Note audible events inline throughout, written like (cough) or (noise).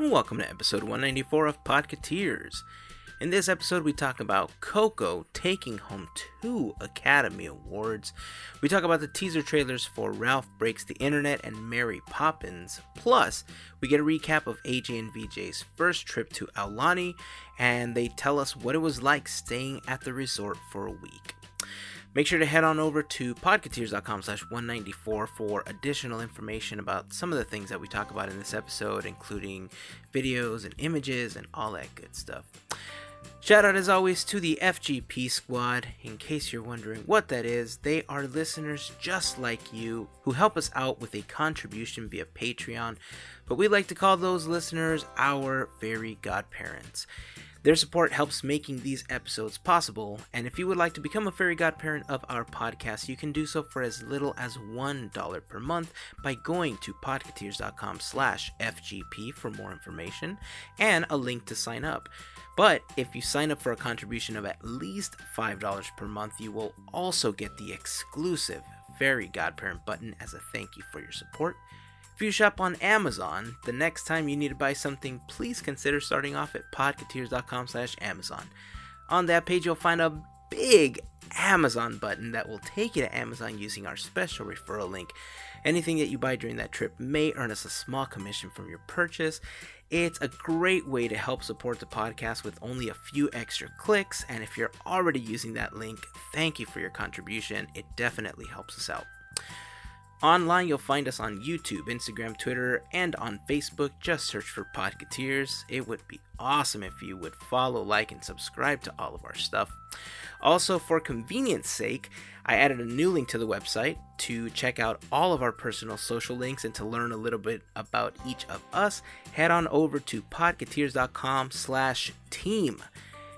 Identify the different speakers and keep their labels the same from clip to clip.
Speaker 1: Welcome to episode 194 of Podcateers. In this episode, we talk about Coco taking home two Academy Awards. We talk about the teaser trailers for Ralph Breaks the Internet and Mary Poppins. Plus, we get a recap of AJ and VJ's first trip to Aulani, and they tell us what it was like staying at the resort for a week. Make sure to head on over to podcateers.com slash 194 for additional information about some of the things that we talk about in this episode, including videos and images and all that good stuff. Shout out as always to the FGP squad. In case you're wondering what that is, they are listeners just like you who help us out with a contribution via Patreon, but we like to call those listeners our fairy godparents. Their support helps making these episodes possible, and if you would like to become a fairy godparent of our podcast, you can do so for as little as $1 per month by going to podcateers.com slash FGP for more information and a link to sign up. But if you sign up for a contribution of at least $5 per month, you will also get the exclusive Fairy Godparent button as a thank you for your support. If you shop on Amazon, the next time you need to buy something, please consider starting off at podcateers.com slash Amazon. On that page, you'll find a big Amazon button that will take you to Amazon using our special referral link. Anything that you buy during that trip may earn us a small commission from your purchase. It's a great way to help support the podcast with only a few extra clicks, and if you're already using that link, thank you for your contribution. It definitely helps us out. Online, you'll find us on YouTube, Instagram, Twitter, and on Facebook. Just search for Podcateers. It would be awesome if you would follow, like, and subscribe to all of our stuff. Also, for convenience sake, I added a new link to the website to check out all of our personal social links and to learn a little bit about each of us. Head on over to podcateers.com slash team.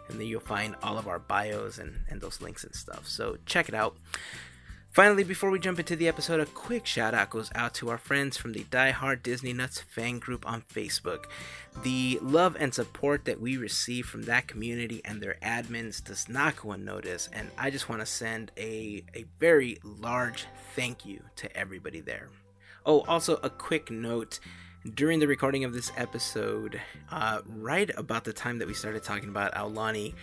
Speaker 1: And then you'll find all of our bios and, and those links and stuff. So check it out. Finally, before we jump into the episode, a quick shout out goes out to our friends from the Die Hard Disney Nuts fan group on Facebook. The love and support that we receive from that community and their admins does not go unnoticed, and I just want to send a, a very large thank you to everybody there. Oh, also, a quick note during the recording of this episode, uh, right about the time that we started talking about Aulani,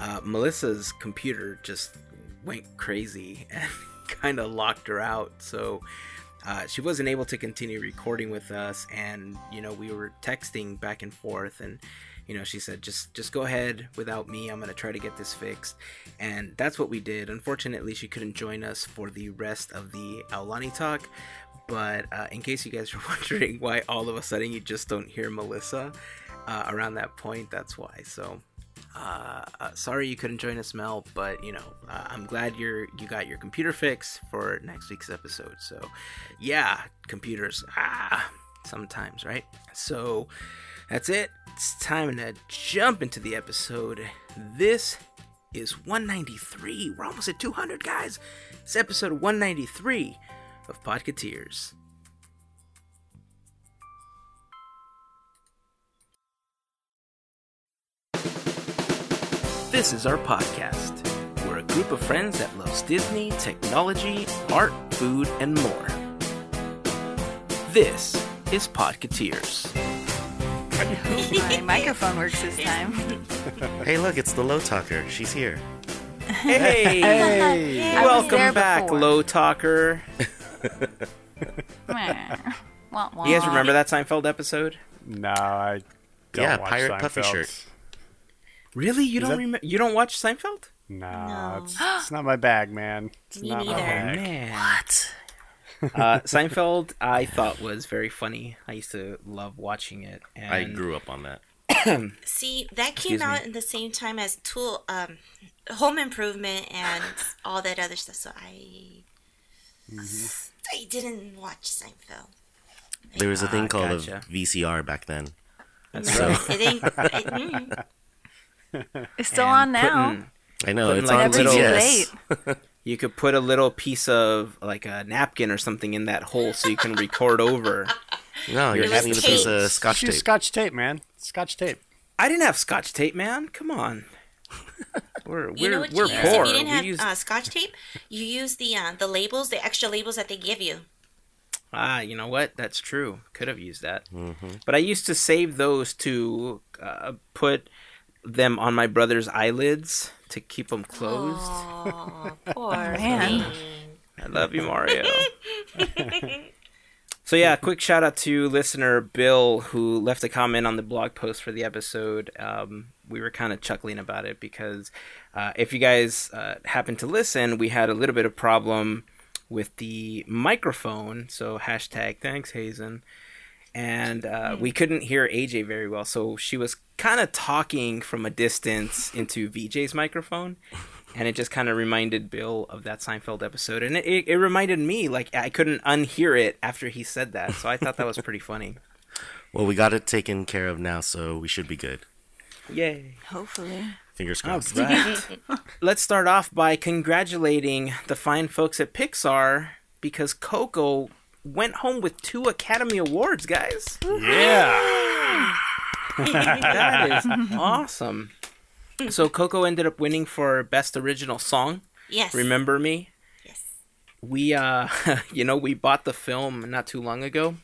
Speaker 1: uh, Melissa's computer just went crazy (laughs) and kind of locked her out. So uh, she wasn't able to continue recording with us, and you know we were texting back and forth, and you know she said just just go ahead without me. I'm gonna try to get this fixed, and that's what we did. Unfortunately, she couldn't join us for the rest of the Aulani talk. But uh, in case you guys (laughs) are wondering why all of a sudden you just don't hear Melissa uh, around that point, that's why. So uh, uh, sorry you couldn't join us, Mel, but you know uh, I'm glad you're you got your computer fix for next week's episode. So, yeah, computers, ah, sometimes, right? So that's it. It's time to jump into the episode. This is 193. We're almost at 200, guys. It's episode 193 of Podcateers. This is our podcast. We're a group of friends that loves Disney, technology, art, food, and more. This is Podcateers. (laughs)
Speaker 2: My microphone works this time. (laughs)
Speaker 3: Hey, look, it's the low talker. She's here.
Speaker 1: Hey, (laughs)
Speaker 2: I was
Speaker 1: welcome back,
Speaker 2: before.
Speaker 1: Low Talker.
Speaker 2: Meh. Wah, wah.
Speaker 1: You guys remember that Seinfeld episode?
Speaker 4: No, I don't
Speaker 3: Yeah,
Speaker 4: watch
Speaker 3: Pirate Puffy
Speaker 4: Seinfeld.
Speaker 3: shirt.
Speaker 1: Really? You don't
Speaker 4: that-
Speaker 1: remember? You don't watch Seinfeld?
Speaker 4: No,
Speaker 2: No.
Speaker 4: It's, (gasps) it's not my bag, man. It's
Speaker 2: Me
Speaker 4: not my
Speaker 2: neither.
Speaker 4: bag.
Speaker 1: Man,
Speaker 3: What? (laughs)
Speaker 1: uh, Seinfeld, I thought was very funny. I used to love watching it. And
Speaker 3: I grew up on that. (clears throat)
Speaker 5: See, that
Speaker 1: Excuse
Speaker 5: came
Speaker 1: me.
Speaker 5: out in the same time as Tool, um, Home Improvement and all that other stuff. So I, I didn't watch Seinfeld.
Speaker 3: There was a thing
Speaker 1: Ah,
Speaker 3: called
Speaker 1: gotcha.
Speaker 3: a VCR back then.
Speaker 1: That's
Speaker 3: So
Speaker 1: right.
Speaker 5: It ain't. It, mm, (laughs)
Speaker 2: It's still on now.
Speaker 1: putting-
Speaker 3: I know it's
Speaker 1: like
Speaker 3: on
Speaker 1: a little-
Speaker 3: TBS. (laughs)
Speaker 1: You could put a little piece of like a napkin or something in that hole so you can record over.
Speaker 3: No, you're
Speaker 1: It
Speaker 3: just
Speaker 5: was
Speaker 3: need a piece of scotch tape.
Speaker 4: Scotch tape, man. Scotch tape.
Speaker 1: I didn't have scotch tape, man. Come on. We're we're
Speaker 5: know what
Speaker 1: we're
Speaker 5: you use
Speaker 1: poor.
Speaker 5: if you didn't have
Speaker 1: use-
Speaker 5: uh, Scotch tape? You use the uh, the labels, the extra labels that they give you.
Speaker 1: Ah, you know what? That's true. Could have used that. But I used to save those to uh, put them on my brother's eyelids to keep them closed.
Speaker 5: Oh, poor (laughs)
Speaker 2: Man.
Speaker 1: I love you, Mario. (laughs) so yeah, quick shout out to listener Bill who left a comment on the blog post for the episode. Um, we were kind of chuckling about it because uh, if you guys uh, happen to listen, we had a little bit of problem with the microphone. So hashtag thanks Hazen. And uh, we couldn't hear AJ very well, so she was kind of talking from a distance into VJ's microphone and it just kind of reminded Bill of that Seinfeld episode, and it, it, it reminded me like I couldn't unhear it after he said that, so I thought that was pretty funny. (laughs)
Speaker 3: Well, we got it taken care of now, so we should be good.
Speaker 1: Yay!
Speaker 2: Hopefully.
Speaker 3: Fingers crossed.
Speaker 1: right, (laughs) let's start off by congratulating the fine folks at Pixar because Coco went home with two Academy Awards, guys.
Speaker 4: Yeah. (laughs)
Speaker 1: That is (laughs) awesome. So Coco ended up winning for best original song.
Speaker 5: Yes.
Speaker 1: Remember me?
Speaker 5: Yes.
Speaker 1: we uh (laughs) you know we bought the film not too long ago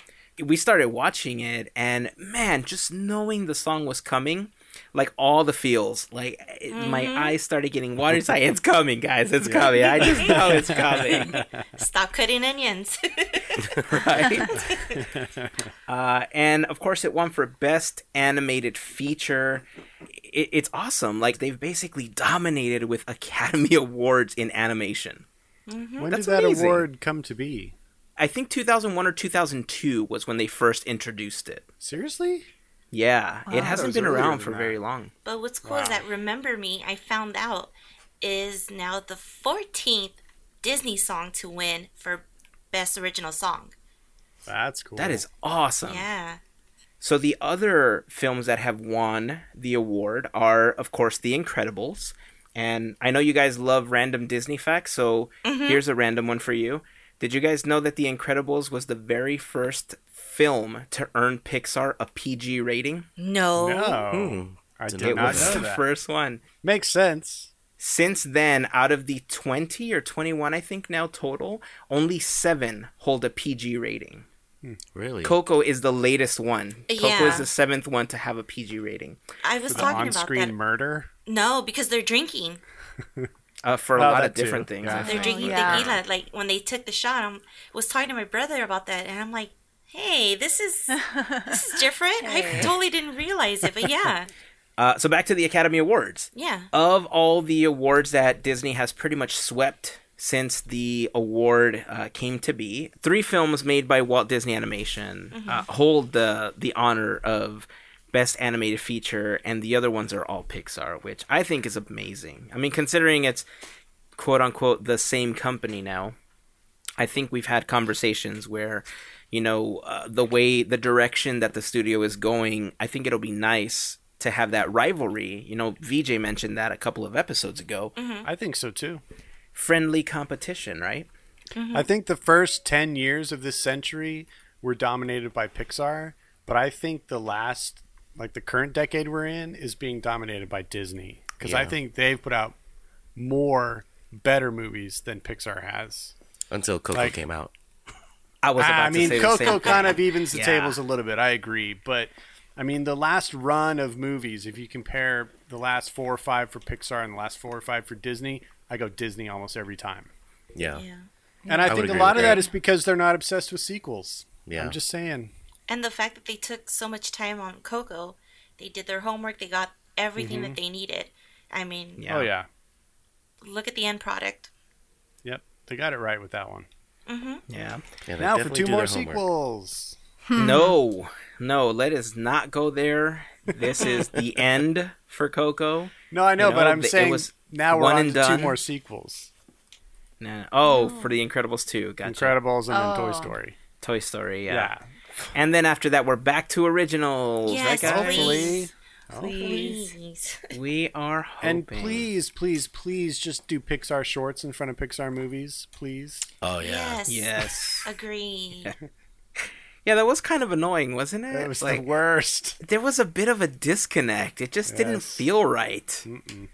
Speaker 1: we started watching it and man just knowing the song was coming like all the feels. Like it, my eyes started getting watery it's like it's coming guys. It's coming. I just know it's (laughs) coming.
Speaker 5: Stop cutting onions. (laughs)
Speaker 1: right. (laughs) Uh, and of course it won for best animated feature. It, it's awesome. Like they've basically dominated with academy awards in animation.
Speaker 4: When
Speaker 1: That's
Speaker 4: did that
Speaker 1: amazing.
Speaker 4: award come to be?
Speaker 1: I think 2001 or 2002 was when they first introduced it.
Speaker 4: Seriously?
Speaker 1: Yeah, it
Speaker 4: oh,
Speaker 1: hasn't been around for
Speaker 4: that.
Speaker 1: very long.
Speaker 5: but what's cool is that Remember Me, I found out, is now the 14th Disney song to win for Best Original Song.
Speaker 4: That's cool.
Speaker 1: That is awesome.
Speaker 5: Yeah.
Speaker 1: So the other films that have won the award are, of course, The Incredibles. And I know you guys love random Disney facts, so mm-hmm. here's a random one for you. Did you guys know that The Incredibles was the very first film to earn Pixar a PG rating?
Speaker 5: No.
Speaker 4: No.
Speaker 3: Hmm.
Speaker 4: I
Speaker 3: Did
Speaker 4: did
Speaker 1: It
Speaker 4: not
Speaker 1: was
Speaker 4: know
Speaker 1: the
Speaker 4: that.
Speaker 1: first one.
Speaker 4: Makes sense.
Speaker 1: Since then, out of the 20 or 21, I think now total, only seven hold a PG rating.
Speaker 3: Really?
Speaker 1: Coco is the latest one. Coco
Speaker 5: Yeah.
Speaker 1: is the seventh one to have a PG rating.
Speaker 5: I was
Speaker 4: For the
Speaker 5: talking about
Speaker 4: on-screen
Speaker 5: that.
Speaker 4: murder.
Speaker 5: No, because they're drinking. (laughs)
Speaker 1: Uh, for a
Speaker 4: Oh,
Speaker 1: lot
Speaker 4: that
Speaker 1: of different
Speaker 4: too.
Speaker 1: things.
Speaker 4: Yeah.
Speaker 5: They're
Speaker 1: think.
Speaker 5: drinking
Speaker 2: yeah.
Speaker 5: tequila. Like when they took the shot, I was talking to my brother about that, and I'm like, "Hey, this is this is (laughs) different. I totally didn't realize it, but yeah, (laughs)
Speaker 1: Uh, so back to the Academy Awards.
Speaker 5: yeah.
Speaker 1: Of all the awards that Disney has pretty much swept since the award uh, came to be, three films made by Walt Disney Animation uh, hold the the honor of best animated feature, and the other ones are all Pixar, which I think is amazing. I mean, considering it's quote unquote the same company now, I think we've had conversations where, you know, uh, the way the direction that the studio is going, I think it'll be nice to have that rivalry. You know, VJ mentioned that a couple of episodes ago.
Speaker 4: I think so too.
Speaker 1: Friendly competition, right?
Speaker 4: I think the first 10 years of this century were dominated by Pixar, but I think the last, like the current decade we're in, is being dominated by Disney. Because I think they've put out more better movies than Pixar has.
Speaker 3: Until Coco
Speaker 4: Like-
Speaker 3: came out.
Speaker 1: I was about
Speaker 4: I mean,
Speaker 1: to say the
Speaker 4: Coco
Speaker 1: same
Speaker 4: kind
Speaker 1: thing.
Speaker 4: of evens the
Speaker 1: Yeah.
Speaker 4: tables a little bit. I agree, but I mean, the last run of movies, if you compare the last four or five for Pixar and the last four or five for Disney, I go Disney almost every time.
Speaker 3: Yeah.
Speaker 5: Yeah.
Speaker 4: And I,
Speaker 3: I
Speaker 4: think a lot of that
Speaker 3: Greg.
Speaker 4: is because they're not obsessed with sequels.
Speaker 3: Yeah.
Speaker 4: I'm just saying.
Speaker 5: And the fact that they took so much time on Coco, they did their homework, they got everything that mm-hmm. they needed. I mean,
Speaker 1: Yeah.
Speaker 4: Oh yeah.
Speaker 5: look at the end product.
Speaker 4: Yep. They got it right with that one.
Speaker 5: Mm-hmm.
Speaker 1: Yeah.
Speaker 3: Yeah,
Speaker 4: now for two more
Speaker 3: their homework.
Speaker 4: sequels.
Speaker 1: no, no, let us not go there. This is the (laughs) end for Coco.
Speaker 4: No, I know,
Speaker 1: You
Speaker 4: but I'm
Speaker 1: the- it
Speaker 4: saying
Speaker 1: was
Speaker 4: now we're
Speaker 1: one
Speaker 4: on
Speaker 1: and
Speaker 4: to two more sequels.
Speaker 1: Nah. Oh, for the Incredibles 2. Gotcha.
Speaker 4: Incredibles and then Toy
Speaker 2: Oh.
Speaker 4: Story.
Speaker 1: Toy Story, yeah.
Speaker 4: Yeah.
Speaker 1: And then after that, we're back to originals.
Speaker 5: Yes,
Speaker 1: right, guys?
Speaker 5: Please. Please.
Speaker 1: We are hoping.
Speaker 4: And please, please, please just do Pixar shorts in front of Pixar movies, please.
Speaker 3: Oh yeah.
Speaker 5: Yes.
Speaker 1: Yes. (laughs)
Speaker 5: Agree. (laughs)
Speaker 1: Yeah, that was kind of annoying, wasn't it?
Speaker 4: That was
Speaker 1: like,
Speaker 4: the worst.
Speaker 1: there was a bit of a disconnect. It just didn't feel right.
Speaker 4: Mm-mm.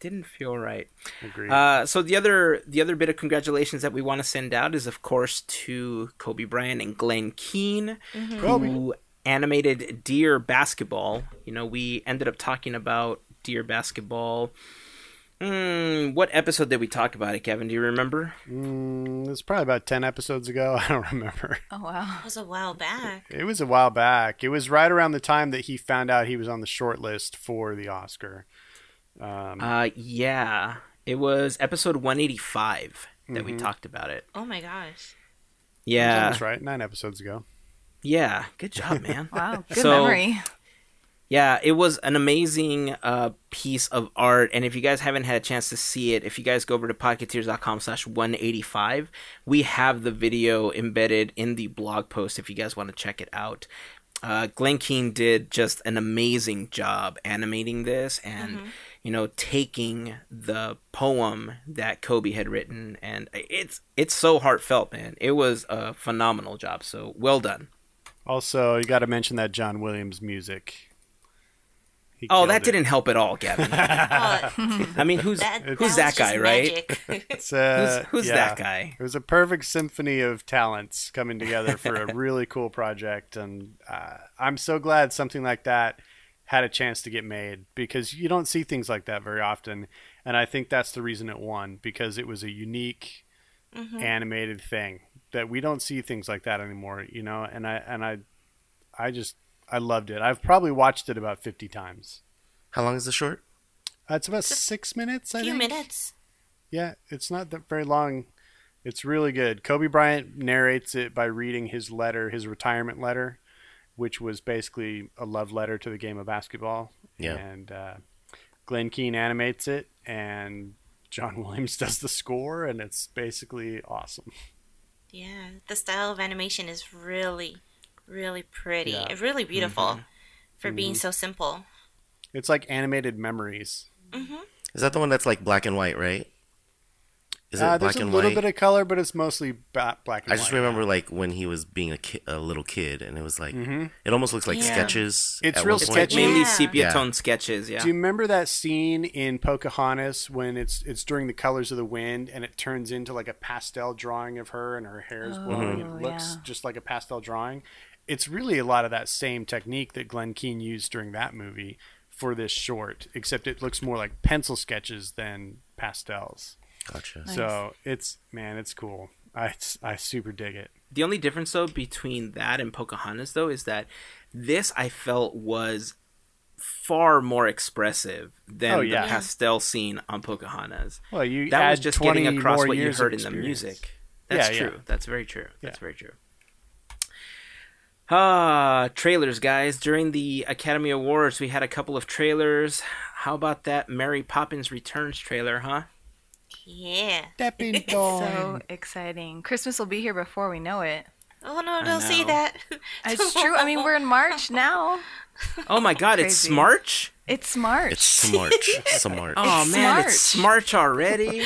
Speaker 1: didn't feel right.
Speaker 4: Agreed.
Speaker 1: Uh, so the other the other bit of congratulations that we want to send out is of course to Kobe Bryant and Glenn Keane who animated Dear Basketball. You know, we ended up talking about Dear Basketball. Mm, what episode did we talk about it, Kevin? Do you remember?
Speaker 4: Mm, it's probably about 10 episodes ago. (laughs) I don't remember.
Speaker 2: Oh wow.
Speaker 5: It was a while back.
Speaker 4: It was a while back. It was right around the time that he found out he was on the short list for the Oscar. Um,
Speaker 1: Uh, yeah, it was episode 185 that we talked about it.
Speaker 5: Oh my gosh.
Speaker 1: Yeah,
Speaker 4: That's right. Nine episodes ago.
Speaker 1: Yeah. Good job, man. (laughs)
Speaker 2: Wow. Good
Speaker 1: So-
Speaker 2: memory.
Speaker 1: Yeah, it was an amazing uh, piece of art. And if you guys haven't had a chance to see it, if you guys go over to podcateers.com slash 185, we have the video embedded in the blog post if you guys want to check it out. Uh, Glenn Keane did just an amazing job animating this and, you know, taking the poem that Kobe had written. And it's, it's so heartfelt, man. It was a phenomenal job. So well done.
Speaker 4: Also, you got to mention that John Williams music. He
Speaker 1: Oh, that
Speaker 4: it.
Speaker 1: didn't help at all, Gavin. (laughs) (laughs) I mean, who's
Speaker 5: that,
Speaker 1: who's
Speaker 5: that
Speaker 1: that guy, right? (laughs)
Speaker 4: It's, uh,
Speaker 1: Who's, who's
Speaker 4: yeah.
Speaker 1: that guy?
Speaker 4: It was a perfect symphony of talents coming together for a really cool project, and uh, I'm so glad something like that had a chance to get made because you don't see things like that very often, and I think that's the reason it won because it was a unique animated thing that we don't see things like that anymore, you know. And I and I, I just I loved it. I've probably watched it about 50 times.
Speaker 3: How long is the short?
Speaker 4: Uh, it's about six minutes. I
Speaker 5: few
Speaker 4: think.
Speaker 5: minutes.
Speaker 4: Yeah, it's not that very long. It's really good. Kobe Bryant narrates it by reading his letter, his retirement letter, which was basically a love letter to the game of basketball.
Speaker 3: Yeah.
Speaker 4: And uh, Glenn Keane animates it, and John (laughs) Williams does the score, and it's basically awesome.
Speaker 5: Yeah, the style of animation is really, really pretty.
Speaker 4: Yeah.
Speaker 5: It's really beautiful mm-hmm. for being mm-hmm. so simple.
Speaker 4: It's like animated memories. Mm-hmm.
Speaker 3: Is that the one that's like black and white, right? Is it
Speaker 4: Uh,
Speaker 3: black
Speaker 4: there's a
Speaker 3: and
Speaker 4: little
Speaker 3: white?
Speaker 4: bit of color, but it's mostly ba- black and
Speaker 3: I
Speaker 4: white.
Speaker 3: just remember like when he was being a, ki- a little kid, and it was like it almost looks like
Speaker 5: Yeah.
Speaker 3: sketches.
Speaker 4: It's
Speaker 3: at
Speaker 4: real
Speaker 3: one point.
Speaker 4: sketchy.
Speaker 1: Mainly
Speaker 5: Yeah.
Speaker 1: sepia
Speaker 3: Yeah.
Speaker 1: tone sketches. Yeah.
Speaker 4: Do you remember that scene in Pocahontas when it's it's during the colors of the wind and it turns into like a pastel drawing of her and her hair is blowing and
Speaker 2: Oh,
Speaker 4: it looks
Speaker 2: yeah.
Speaker 4: just like a pastel drawing? It's really a lot of that same technique that Glenn Keane used during that movie for this short, except it looks more like pencil sketches than pastels.
Speaker 3: Gotcha.
Speaker 4: So it's man, it's cool. I I super dig it.
Speaker 1: The only difference though between that and Pocahontas though is that this I felt was far more expressive than
Speaker 4: Oh, yeah.
Speaker 1: the pastel scene on Pocahontas.
Speaker 4: Well, you
Speaker 1: That was just getting across what you heard
Speaker 4: of
Speaker 1: in the music. That's
Speaker 4: Yeah, yeah.
Speaker 1: true. That's very true. That's
Speaker 4: Yeah.
Speaker 1: very true. Ah, trailers, guys. During the Academy Awards, we had a couple of trailers. How about that Mary Poppins Returns trailer, huh?
Speaker 5: Yeah.
Speaker 4: Stepping (laughs)
Speaker 2: So exciting. Christmas will be here before we know it.
Speaker 5: Oh no, don't say
Speaker 1: know.
Speaker 5: that.
Speaker 2: It's (laughs) true. I mean, we're in March (laughs) now.
Speaker 1: Oh my god, it's
Speaker 2: Crazy.
Speaker 1: Smarch?
Speaker 2: It's March.
Speaker 3: It's smart. smart.
Speaker 1: Oh
Speaker 2: It's
Speaker 1: man, it's Smarch already.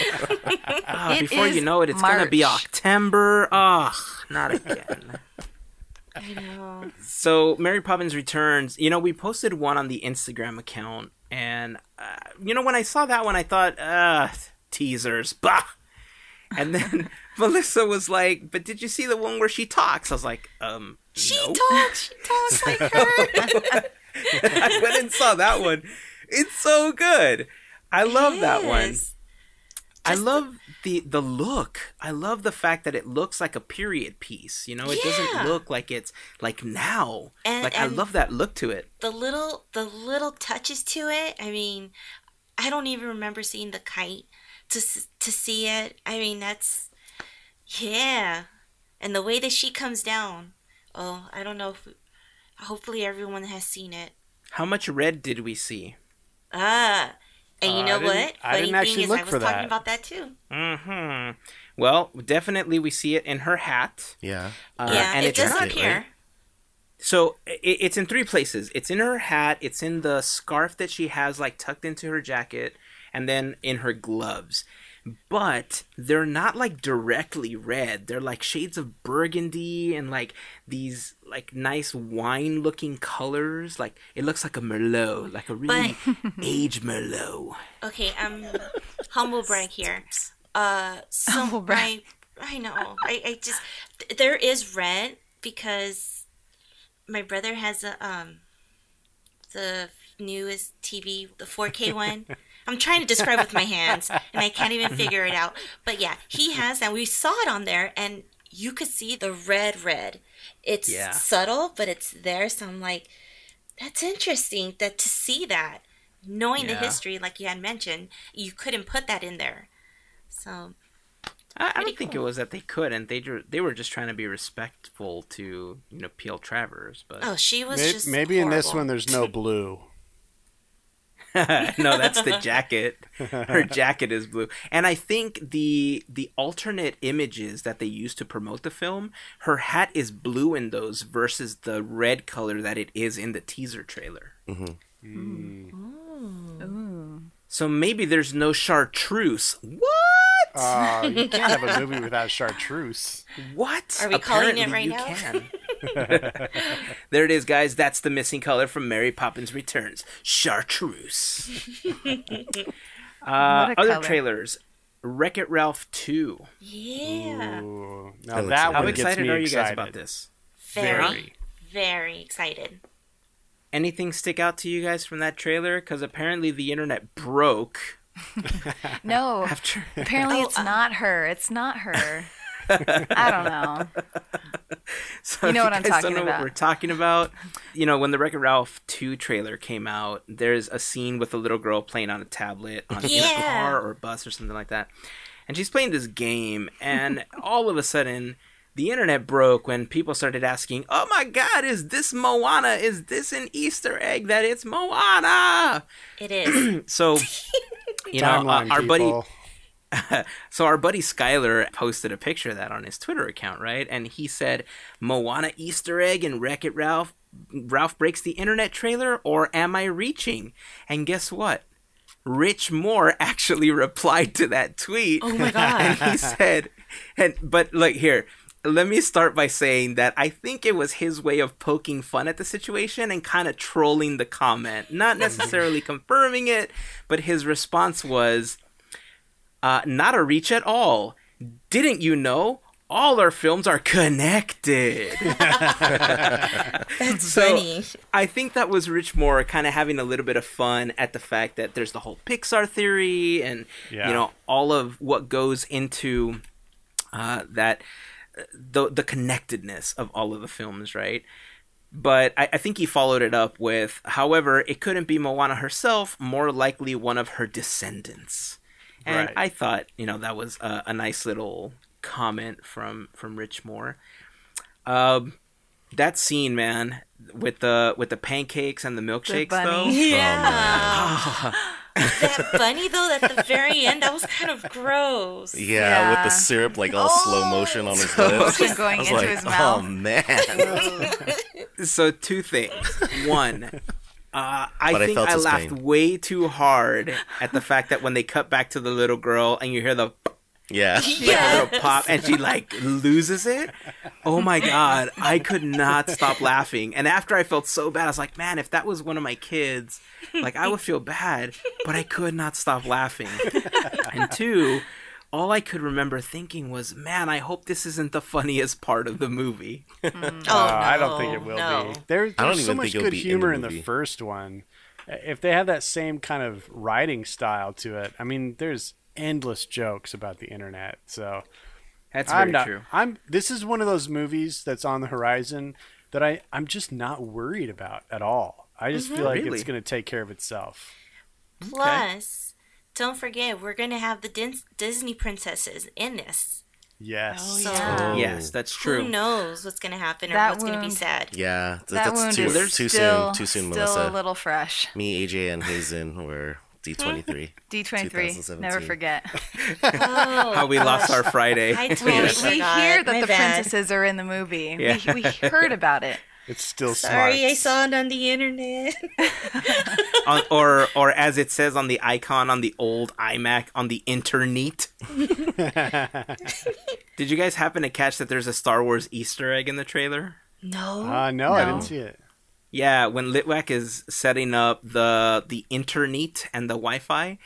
Speaker 1: Ah,
Speaker 2: It
Speaker 1: before you
Speaker 2: is
Speaker 1: know it, it's gonna be
Speaker 2: March.
Speaker 1: October. Ugh, not again.
Speaker 5: I know.
Speaker 1: so Mary Poppins Returns. You know, we posted one on the Instagram account, and uh, you know when I saw that one, I thought, uh, teasers, bah. And then (laughs) Melissa was like, "But did you see the one where she talks?" I was like, "Um,
Speaker 5: She
Speaker 1: no."
Speaker 5: talks. She talks like (laughs) her.
Speaker 1: I went and saw that one. It's so good. I love that one. I love the the look. I love the fact that it looks like a period piece. You know, it
Speaker 5: Yeah.
Speaker 1: doesn't look like it's like now.
Speaker 5: And-
Speaker 1: like I love that look to it.
Speaker 5: The little, the little touches to it. I mean, I don't even remember seeing the kite to to see it. I mean, that's yeah. And the way that she comes down. Oh, I don't know if. Hopefully, everyone has seen it.
Speaker 1: How much red did we see?
Speaker 5: Ah, and you
Speaker 4: Uh, I
Speaker 5: know
Speaker 4: didn't-
Speaker 5: what?
Speaker 4: I
Speaker 5: Funny
Speaker 4: didn't actually
Speaker 5: thing is,
Speaker 4: look
Speaker 5: I was
Speaker 4: for
Speaker 5: talking about that too.
Speaker 1: Hmm. Well, definitely we see it in her hat.
Speaker 3: Yeah.
Speaker 1: Uh,
Speaker 5: yeah,
Speaker 1: and
Speaker 5: it
Speaker 1: it's
Speaker 5: does
Speaker 1: not-
Speaker 5: appear.
Speaker 1: So i it's in three places. It's in her hat. It's in the scarf that she has like tucked into her jacket, and then in her gloves. but they're not like directly red. They're like shades of burgundy and like these like nice wine looking colors. Like it looks like a merlot, like a really (laughs) aged merlot.
Speaker 5: Okay, um, humble brag here. Uh, so
Speaker 2: Humble brag.
Speaker 5: I, I know. I, I just there is red because my brother has a um the newest TV, the 4K one. (laughs) I'm trying to describe with my hands and I can't even figure it out. But yeah, he has and we saw it on there and you could see the red red. It's
Speaker 1: Yeah.
Speaker 5: subtle, but it's there. So I'm like, that's interesting that to see that, knowing the history, like you had mentioned, you couldn't put that in there. So
Speaker 1: I, I don't think it was that they couldn't. They ju- they were just trying to be respectful to you know P.L. Travers, but
Speaker 5: oh, she was
Speaker 4: May-
Speaker 5: just
Speaker 4: Maybe in this one there's no blue. (laughs)
Speaker 1: no, that's the jacket. Her jacket is blue, and I think the the alternate images that they used to promote the film, her hat is blue in those versus the red color that it is in the teaser trailer. Mm-hmm. Hmm.
Speaker 2: Ooh.
Speaker 1: So maybe there's no chartreuse. What?
Speaker 4: Oh, you can't have a movie without chartreuse.
Speaker 1: What?
Speaker 5: Are we calling it right
Speaker 1: you
Speaker 5: now?
Speaker 1: Can. (laughs) there it is, guys. That's the missing color from Mary Poppins Returns. Chartreuse. (laughs) uh, other
Speaker 2: color.
Speaker 1: trailers. Wreck It Ralph 2.
Speaker 5: Yeah,
Speaker 4: Ooh.
Speaker 3: That
Speaker 4: Now
Speaker 3: looks
Speaker 4: that
Speaker 3: good.
Speaker 1: How
Speaker 4: one gets
Speaker 1: excited
Speaker 4: me
Speaker 1: are you
Speaker 4: excited.
Speaker 1: guys about this?
Speaker 5: very,
Speaker 4: Very.
Speaker 5: very excited.
Speaker 1: Anything stick out to you guys from that trailer? Because apparently the internet broke (laughs)
Speaker 2: No,
Speaker 1: after.
Speaker 2: apparently
Speaker 5: Oh,
Speaker 2: it's
Speaker 5: uh,
Speaker 2: not her. It's not her. I don't know. (laughs)
Speaker 1: So
Speaker 2: You know what I'm
Speaker 1: guys don't
Speaker 2: talking
Speaker 1: know
Speaker 2: about.
Speaker 1: What we're talking about. You know, when the Wreck-It Ralph 2 trailer came out, there's a scene with a little girl playing on a tablet on in a car or a bus or something like that. And she's playing this game, and (laughs) all of a sudden, the internet broke when people started asking, "Oh my God, is this Moana? Is this an Easter egg that it's Moana?"
Speaker 5: It is. (clears throat)
Speaker 1: So, (laughs) you know, uh,
Speaker 4: Timeline,
Speaker 1: our buddy
Speaker 4: people. (laughs)
Speaker 1: so our buddy Skyler posted a picture of that on his Twitter account, right? And he said, "Moana Easter egg and Wreck It Ralph. Ralph breaks the internet trailer, or am I reaching?" And guess what? Rich Moore (laughs) actually replied to that tweet.
Speaker 5: Oh my (laughs)
Speaker 1: And
Speaker 5: god.
Speaker 1: he said, and but like here, let me start by saying that I think it was his way of poking fun at the situation and kind of trolling the comment, not necessarily confirming it, but his response was, uh, "Not a reach at all. Didn't you know?" All our films are connected. (laughs)
Speaker 5: That's
Speaker 1: So-
Speaker 5: funny.
Speaker 1: I think that was Rich Moore kind of having a little bit of fun at the fact that there's the whole Pixar theory and
Speaker 4: Yeah.
Speaker 1: you know all of what goes into uh, that the the connectedness of all of the films, right? But I, I think he followed it up with, however, it couldn't be Moana herself, more likely one of her descendants. And
Speaker 4: Right.
Speaker 1: I thought, you know, that was a, a nice little comment from from Rich Moore. Um, that scene, man, with the with the pancakes and the milkshakes,
Speaker 2: bunny.
Speaker 1: though. (laughs)
Speaker 5: Yeah. (laughs) that bunny though at the very end, that was kind of gross.
Speaker 3: Yeah, with the syrup like all slow motion on his
Speaker 1: So-
Speaker 3: lips.
Speaker 2: Motion going
Speaker 3: I was
Speaker 2: into
Speaker 3: like,
Speaker 2: his
Speaker 3: oh man. (laughs)
Speaker 1: So two things. One, uh, I
Speaker 3: But I
Speaker 1: think
Speaker 3: felt
Speaker 1: I, laughed
Speaker 3: pain.
Speaker 1: way too hard at the fact that when they cut back to the little girl and you hear the
Speaker 3: Yeah. (laughs)
Speaker 5: Yeah.
Speaker 1: little pop and she like loses it. Oh my god, I could not stop laughing. And after I felt so bad, I was like, man, if that was one of my kids, like I would feel bad, but I could not stop laughing. And two, all I could remember thinking was, man, I hope this isn't the funniest part of the movie. (laughs) (laughs)
Speaker 5: Oh,
Speaker 4: Uh,
Speaker 5: no,
Speaker 4: I don't think it will
Speaker 5: no.
Speaker 4: be. There,
Speaker 3: I don't
Speaker 4: there's so
Speaker 3: even
Speaker 4: much
Speaker 3: think
Speaker 4: good
Speaker 3: be in
Speaker 4: humor
Speaker 3: the
Speaker 4: in the, first one. If they have that same kind of writing style to it, I mean, there's endless jokes about the internet. So
Speaker 1: That's very
Speaker 4: I'm not.
Speaker 1: true.
Speaker 4: I'm. This is one of those movies that's on the horizon that I I'm just not worried about at all. I just feel like
Speaker 1: Really?
Speaker 4: it's going to take care of itself.
Speaker 5: Plus, don't forget, we're going to have the Dis- Disney princesses in this.
Speaker 4: Yes.
Speaker 2: Oh,
Speaker 5: So,
Speaker 2: yeah.
Speaker 3: Oh.
Speaker 1: Yes, that's true.
Speaker 5: who knows what's going to happen or
Speaker 2: That
Speaker 5: what's going to be said?
Speaker 3: Yeah. th-
Speaker 2: That
Speaker 3: that's
Speaker 2: wound
Speaker 3: too,
Speaker 2: is
Speaker 3: too
Speaker 2: still,
Speaker 3: soon. Too soon,
Speaker 2: still
Speaker 3: Melissa.
Speaker 2: a little fresh.
Speaker 3: Me, AJ, and Hazen were D23.
Speaker 2: Hmm? (laughs)
Speaker 3: D23.
Speaker 2: Never forget.
Speaker 5: Oh,
Speaker 1: How we lost our Friday.
Speaker 5: I
Speaker 2: We,
Speaker 5: totally
Speaker 2: we
Speaker 5: forgot.
Speaker 2: hear that
Speaker 5: My
Speaker 2: the
Speaker 5: bad.
Speaker 2: princesses are in the movie.
Speaker 1: Yeah.
Speaker 2: We, we heard about it.
Speaker 4: It's still
Speaker 5: Sorry,
Speaker 4: smart.
Speaker 5: I saw it on the internet. (laughs)
Speaker 1: on, or or as it says on the icon on the old iMac on the internet. (laughs) Did you guys happen to catch that there's a Star Wars Easter egg in the trailer?
Speaker 5: no.
Speaker 4: Uh, no, I didn't see it.
Speaker 1: Yeah, when Litwak is setting up the the internet and the Wi-Fi,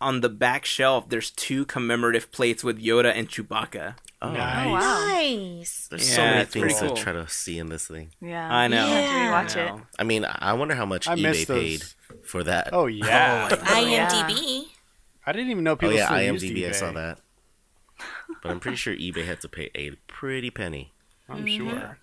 Speaker 1: on the back shelf there's two commemorative plates with Yoda and Chewbacca.
Speaker 3: Oh,
Speaker 4: Nice.
Speaker 2: Oh, wow.
Speaker 5: nice.
Speaker 3: There's
Speaker 1: Yeah,
Speaker 3: so many things
Speaker 1: cool.
Speaker 3: to try to see in this thing.
Speaker 2: Yeah.
Speaker 1: I know.
Speaker 2: I'll have to
Speaker 5: Yeah.
Speaker 2: rewatch
Speaker 1: I
Speaker 2: it.
Speaker 3: I mean, I wonder how much
Speaker 4: I
Speaker 3: eBay
Speaker 4: missed
Speaker 3: paid for that.
Speaker 4: Oh yeah. (laughs)
Speaker 5: IMDb.
Speaker 4: I didn't even know people.
Speaker 3: Oh,
Speaker 4: people
Speaker 3: yeah,
Speaker 4: still
Speaker 3: IMDb.
Speaker 4: used eBay.
Speaker 3: I saw that. But I'm pretty sure eBay had to pay a pretty penny.
Speaker 4: I'm
Speaker 5: Mm-hmm.
Speaker 4: sure.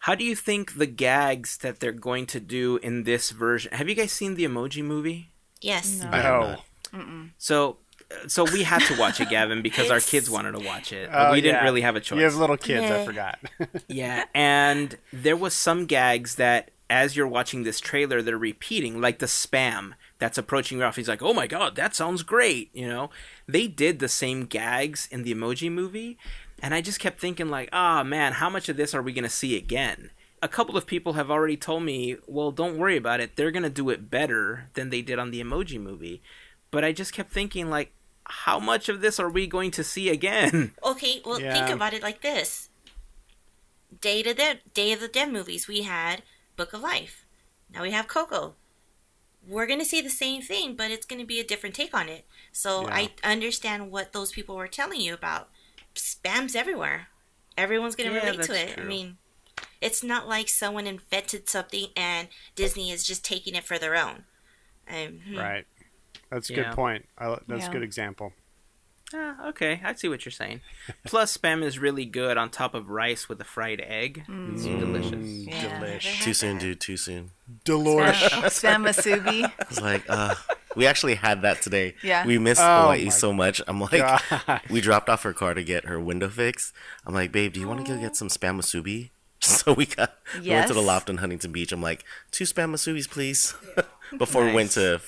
Speaker 1: How do you think the gags that they're going to do in this version? Have you guys seen the Emoji movie?
Speaker 5: Yes.
Speaker 2: No.
Speaker 3: I have
Speaker 4: No.
Speaker 3: not.
Speaker 1: So, so we had to watch it, Gavin, because our kids wanted to watch it.
Speaker 4: Oh,
Speaker 1: we didn't
Speaker 4: yeah.
Speaker 1: really have a choice.
Speaker 4: You have little kids. I forgot. (laughs)
Speaker 1: Yeah, and there was some gags that as you're watching this trailer, they're repeating, like the spam that's approaching Ralph. He's like, "Oh my god, that sounds great!" You know, they did the same gags in the Emoji Movie, and I just kept thinking, like, "Ah, man, how much of this are we gonna see again?" A couple of people have already told me, "Well, don't worry about it. They're gonna do it better than they did on the Emoji Movie," but I just kept thinking, like, how much of this are we going to see again? (laughs)
Speaker 5: Okay, well,
Speaker 4: Yeah.
Speaker 5: think about it like this: Day to the Day of the Dead movies. We had Book of Life. Now we have Coco. We're gonna see the same thing, but it's gonna be a different take on it. So
Speaker 4: Yeah.
Speaker 5: I understand what those people were telling you about. Spam's everywhere. Everyone's gonna
Speaker 1: Yeah,
Speaker 5: relate to
Speaker 1: that's
Speaker 5: it. I mean, it's not like someone invented something and Disney is just taking it for their own. Um, hmm.
Speaker 4: right. That's a
Speaker 1: Yeah.
Speaker 4: good point. I, that's
Speaker 2: Yeah.
Speaker 4: a good example.
Speaker 1: Ah, okay, I see what you're saying. Plus, spam is really good on top of rice with a fried egg. It's delicious.
Speaker 4: Mm,
Speaker 2: Yeah.
Speaker 4: Delish.
Speaker 3: Too soon, dude. Too soon.
Speaker 4: Dolores.
Speaker 2: Spam Musubi. (laughs)
Speaker 3: It's like, uh, we actually had that today.
Speaker 2: Yeah.
Speaker 3: We missed
Speaker 4: Oh
Speaker 3: Hawaii so much. I'm like,
Speaker 4: God. (laughs)
Speaker 3: we dropped off her car to get her window fixed. I'm like, babe, do you want to go get some spam musubi? (laughs) So we got we went to the loft in Huntington Beach. I'm like, two spam musubis, please. Before we went to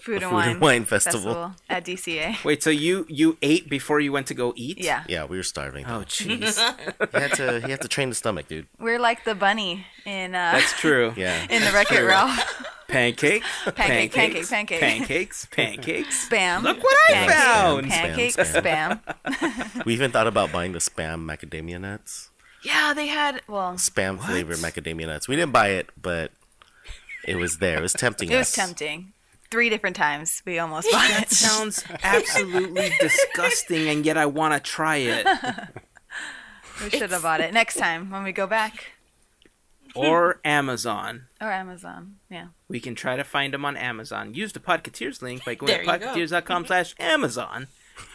Speaker 2: Food,
Speaker 3: Food
Speaker 2: and, wine
Speaker 3: and Wine Festival.
Speaker 2: at DCA.
Speaker 1: Wait, so you you ate before you went to go eat?
Speaker 2: Yeah.
Speaker 3: yeah, we were starving.
Speaker 1: Oh, jeez. (laughs)
Speaker 3: he had to he had to train the stomach, dude.
Speaker 2: We're like the bunny in uh
Speaker 1: That's true. (laughs)
Speaker 3: Yeah.
Speaker 2: in the Wreck It Ralph.
Speaker 1: Pancake,
Speaker 2: Pancake,
Speaker 1: pancakes,
Speaker 2: pancake, pancake.
Speaker 1: pancakes, pancakes.
Speaker 2: Spam.
Speaker 1: Look what I
Speaker 2: Pancake,
Speaker 1: found.
Speaker 2: Pancake,
Speaker 3: Spam,
Speaker 2: spam. (laughs)
Speaker 3: We even thought about buying the spam macadamia nuts.
Speaker 2: Yeah, they had well,
Speaker 3: Spam flavored macadamia nuts. We didn't buy it, but it was there. It was tempting
Speaker 2: it was tempting. Three different times we almost bought (laughs)
Speaker 1: That
Speaker 2: it.
Speaker 1: sounds (laughs) absolutely disgusting, and yet I want to try it. (laughs)
Speaker 2: we should have bought it next time when we go back.
Speaker 1: Or Amazon.
Speaker 2: Or Amazon. Yeah.
Speaker 1: We can try to find them on Amazon. Use the Podcateers link by going
Speaker 5: There
Speaker 1: to
Speaker 5: you go.
Speaker 1: podcateers.com slash Amazon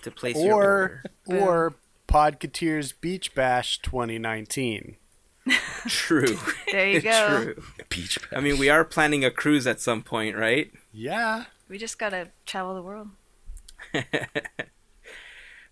Speaker 1: to place your
Speaker 4: or
Speaker 1: order.
Speaker 4: or Podcateers Beach Bash 2019.
Speaker 1: True.
Speaker 2: There you go.
Speaker 1: True.
Speaker 3: Beach
Speaker 1: I mean, we are planning a cruise at some point, right?
Speaker 4: Yeah.
Speaker 2: We just gotta travel the world. (laughs)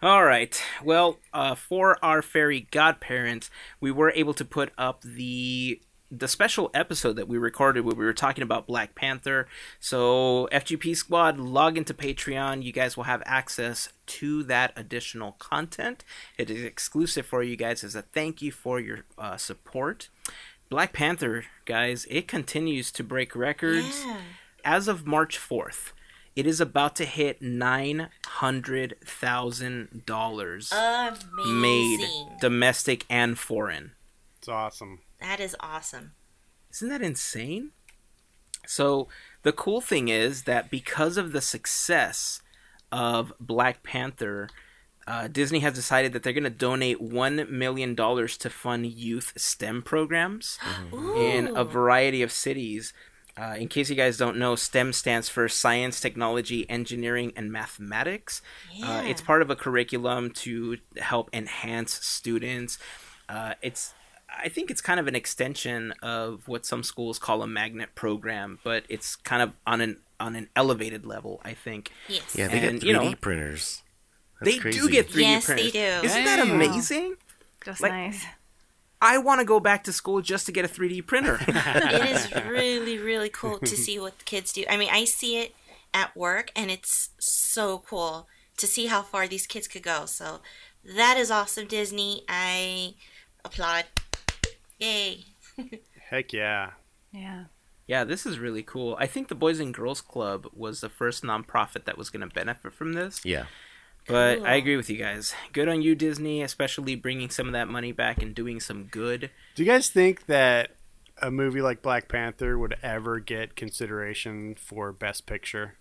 Speaker 1: All right. Well, uh, for our fairy godparents, we were able to put up the the special episode that we recorded where we were talking about Black Panther. So, FGP Squad, log into Patreon. You guys will have access to that additional content. It is exclusive for you guys as a thank you for your uh, support. Black Panther, guys, it continues to break records.
Speaker 5: Yeah.
Speaker 1: As of March 4th, it is about to hit $900,000 made domestic and foreign.
Speaker 4: It's awesome.
Speaker 5: That is awesome.
Speaker 1: Isn't that insane? So, the cool thing is that because of the success of Black Panther, uh, Disney has decided that they're going to donate $1 million to fund youth STEM programs in a variety of cities. Uh, in case you guys don't know, STEM stands for Science, Technology, Engineering, and Mathematics. Uh,
Speaker 5: Yeah.
Speaker 1: it's part of a curriculum to help enhance students. Uh, it's I think it's kind of an extension of what some schools call a magnet program, but it's kind of on an on an elevated level. I think
Speaker 5: Yes.
Speaker 3: Yeah, they
Speaker 1: And,
Speaker 3: get 3D
Speaker 1: you know,
Speaker 3: printers. That's
Speaker 1: they
Speaker 3: crazy.
Speaker 1: do get 3D
Speaker 5: Yes, they do.
Speaker 1: Isn't that amazing?
Speaker 2: Just
Speaker 1: Like-
Speaker 2: nice.
Speaker 1: I want to go back to school just to get a 3D printer. (laughs)
Speaker 5: it is (laughs) really, really cool to see what the kids do. I mean, I see it at work, and it's so cool to see how far these kids could go. So that is awesome, Disney. I applaud. Yay. (laughs)
Speaker 4: Heck yeah.
Speaker 2: Yeah.
Speaker 1: Yeah, this is really cool. I think the Boys and Girls Club was the first nonprofit that was going to benefit from this.
Speaker 3: Yeah.
Speaker 1: But
Speaker 5: Cool.
Speaker 1: I agree with you guys. Good on you, Disney, especially bringing some of that money back and doing some good.
Speaker 4: Do you guys think that a movie like Black Panther would ever get consideration for Best Picture?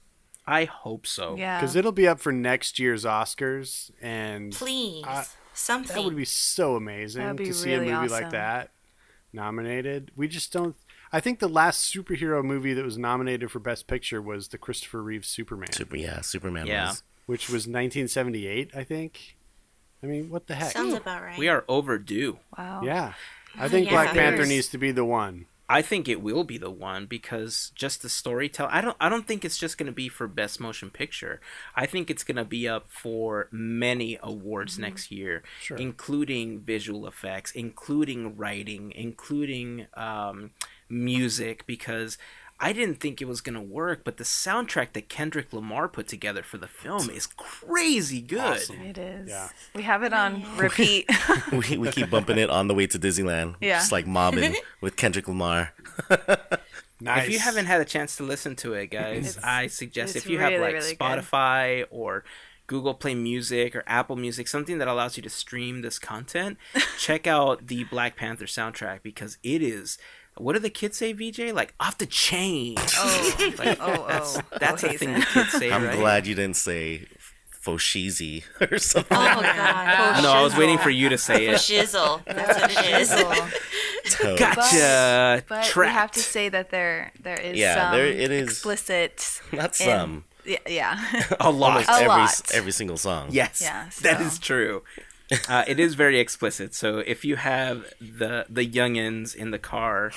Speaker 1: I hope so.
Speaker 2: Yeah.
Speaker 4: Because it'll be up for next year's Oscars, and
Speaker 5: Please,
Speaker 4: Uh,
Speaker 5: something.
Speaker 4: that would be so amazing
Speaker 2: be
Speaker 4: to see
Speaker 2: really
Speaker 4: a movie like that nominated. We just don't. I think the last superhero movie that was nominated for Best Picture was the Christopher Reeve Superman,
Speaker 3: Super. Yeah. Superman.
Speaker 1: Yeah.
Speaker 3: Was,
Speaker 4: which was 1978, I think. I mean, what the heck?
Speaker 5: Sounds about right.
Speaker 1: We are overdue.
Speaker 2: wow.
Speaker 4: Yeah, I think
Speaker 5: Yeah.
Speaker 4: Black Panther needs to be the one.
Speaker 1: I think it will be the one because just the storytelling. I don't. I don't think it's just going to be for best motion picture. I think it's going to be up for many awards next year,
Speaker 4: Sure.
Speaker 1: including visual effects, including writing, including um, music. Because I didn't think it was going to work, but the soundtrack that Kendrick Lamar put together for the film is crazy good.
Speaker 4: Awesome.
Speaker 2: It is.
Speaker 4: Yeah.
Speaker 2: We have it on (laughs) repeat. (laughs)
Speaker 3: we, we keep bumping it on the way to Disneyland.
Speaker 2: Yeah.
Speaker 3: Just like mobbing (laughs) with Kendrick Lamar.
Speaker 4: Nice.
Speaker 1: If you haven't had a chance to listen to it, guys,
Speaker 2: It's-
Speaker 1: I suggest if you have like
Speaker 2: really good.
Speaker 1: Spotify or Google Play Music or Apple Music, something that allows you to stream this content, check out the Black Panther soundtrack because it is. What do the kids say, VJ? Like off the chain. (laughs)
Speaker 2: oh, (laughs)
Speaker 1: Like,
Speaker 2: oh,
Speaker 1: that's
Speaker 2: oh.
Speaker 1: that's
Speaker 2: oh,
Speaker 1: a thing
Speaker 2: Hazen.
Speaker 1: the kids say,
Speaker 3: I'm
Speaker 1: right?
Speaker 3: glad you didn't say Foshizi (laughs) or something.
Speaker 5: oh god.
Speaker 1: No, I was waiting for you to say it.
Speaker 5: shizzle. That's what it is.
Speaker 2: Shizzle.
Speaker 1: Gotcha.
Speaker 2: But we
Speaker 1: Trapped.
Speaker 2: have to say that there there is
Speaker 3: Yeah,
Speaker 2: some
Speaker 3: there- it is-
Speaker 2: explicit.
Speaker 3: Not
Speaker 2: in-
Speaker 3: some.
Speaker 2: Yeah, yeah.
Speaker 1: a lot.
Speaker 3: Almost
Speaker 2: A
Speaker 3: every
Speaker 2: lot.
Speaker 3: every single song.
Speaker 1: Yes,
Speaker 2: Yeah,
Speaker 1: that
Speaker 2: so-
Speaker 1: is true. (laughs) Uh, it is very explicit. So if you have the the youngins in the car,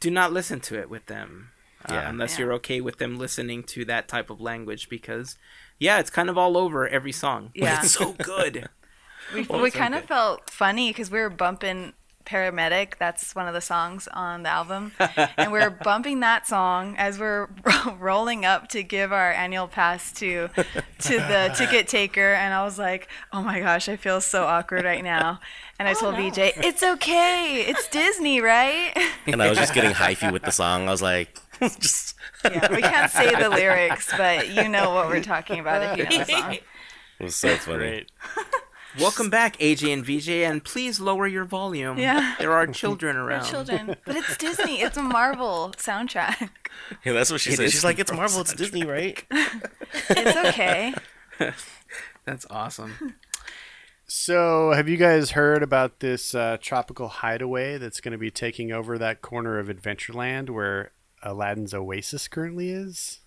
Speaker 1: do not listen to it with them, uh, unless
Speaker 2: Yeah.
Speaker 1: you're okay with them listening to that type of language. Because yeah, it's kind of all over every song. But (laughs)
Speaker 2: Yeah.
Speaker 1: it's so good. (laughs)
Speaker 2: we
Speaker 1: Oh,
Speaker 2: we
Speaker 1: so
Speaker 2: kind of felt funny because we were bumping paramedic that's one of the songs on the album. (laughs) And we are bumping that song as we're (laughs) rolling up to give our annual pass to to the (laughs) ticket taker. And i was like oh my gosh i feel so awkward right now. And i oh, told BJ, it's okay. It's disney right?
Speaker 3: And I was just getting hyphy with the song. I was like, just
Speaker 2: yeah we can't say the lyrics but you know what we're talking about if you know the song.
Speaker 3: It was so funny.
Speaker 4: Great.
Speaker 1: Welcome back, AJ and VJ, and please lower your volume.
Speaker 2: Yeah.
Speaker 1: there are children
Speaker 2: We're
Speaker 1: around.
Speaker 2: children but it's disney it's a marvel soundtrack
Speaker 3: Yeah, that's what she
Speaker 1: It
Speaker 3: said. She's like, it's
Speaker 1: Marvel
Speaker 3: Marvel, it's Disney, right? (laughs)
Speaker 2: it's okay (laughs)
Speaker 1: That's awesome.
Speaker 4: So, have you guys heard about this uh, tropical hideaway that's going to be taking over that corner of Adventureland where Aladdin's Oasis currently is?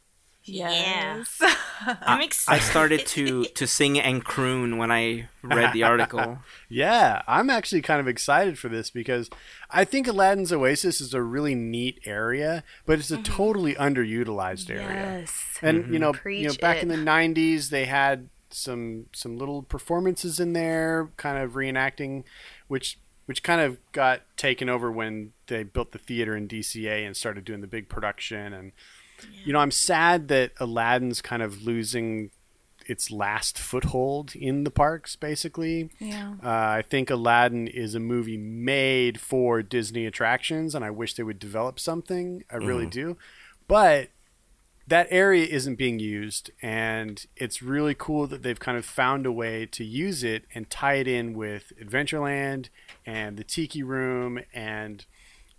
Speaker 5: Yeah. (laughs) I'm excited.
Speaker 1: I started to to sing and croon when I read the article. (laughs)
Speaker 4: Yeah, I'm actually kind of excited for this because I think Aladdin's Oasis is a really neat area, but it's a mm-hmm. totally underutilized area.
Speaker 2: yes
Speaker 4: And you mm-hmm. know, you know,
Speaker 2: Preach
Speaker 4: back in the '90s, they had some some little performances in there, kind of reenacting, which which kind of got taken over when they built the theater in DCA and started doing the big production. And you know, I'm sad that Aladdin's kind of losing its last foothold in the parks, basically.
Speaker 2: yeah
Speaker 4: Uh, I think Aladdin is a movie made for Disney attractions, and I wish they would develop something. I really do. But that area isn't being used, and it's really cool that they've kind of found a way to use it and tie it in with Adventureland and the Tiki Room and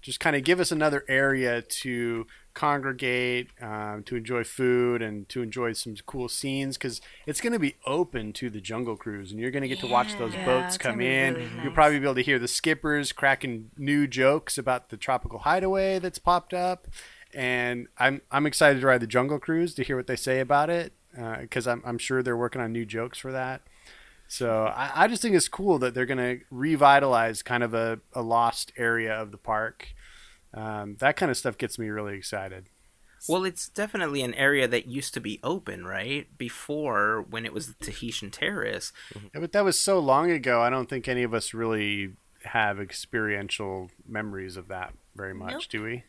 Speaker 4: just kind of give us another area to congregate, um, to enjoy food, and to enjoy some cool scenes because it's going to be open to the Jungle Cruise, and you're going to get to watch those
Speaker 2: Yeah,
Speaker 4: boats come in.
Speaker 2: really
Speaker 4: You'll probably be able to hear the skippers cracking new jokes about the tropical hideaway that's popped up, and I'm I'm excited to ride the Jungle Cruise to hear what they say about it because I'm I'm sure they're working on new jokes for that. So I, I just think it's cool that they're going to revitalize kind of a, a lost area of the park. Um, that kind of stuff gets me really excited.
Speaker 1: Well, it's definitely an area that used to be open, right? Before, when it was the Tahitian Terrace.
Speaker 4: Yeah, but that was so long ago. I don't think any of us really have experiential memories of that very much,
Speaker 5: Nope.
Speaker 4: do we?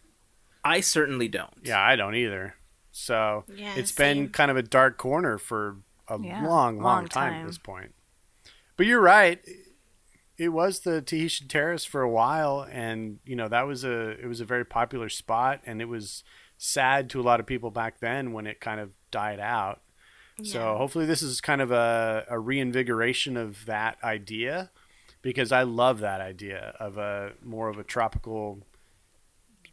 Speaker 1: I certainly don't.
Speaker 4: Yeah, I don't either. So
Speaker 5: Yeah,
Speaker 4: it's
Speaker 5: same.
Speaker 4: been kind of a dark corner for a
Speaker 2: Yeah,
Speaker 4: long, long,
Speaker 2: long
Speaker 4: time,
Speaker 2: time.
Speaker 4: at this point. But you're right. It was the Tahitian Terrace for a while, and you know that was a it was a very popular spot, and it was sad to a lot of people back then when it kind of died out. So hopefully this is kind of a, a reinvigoration of that idea, because I love that idea of a more of a tropical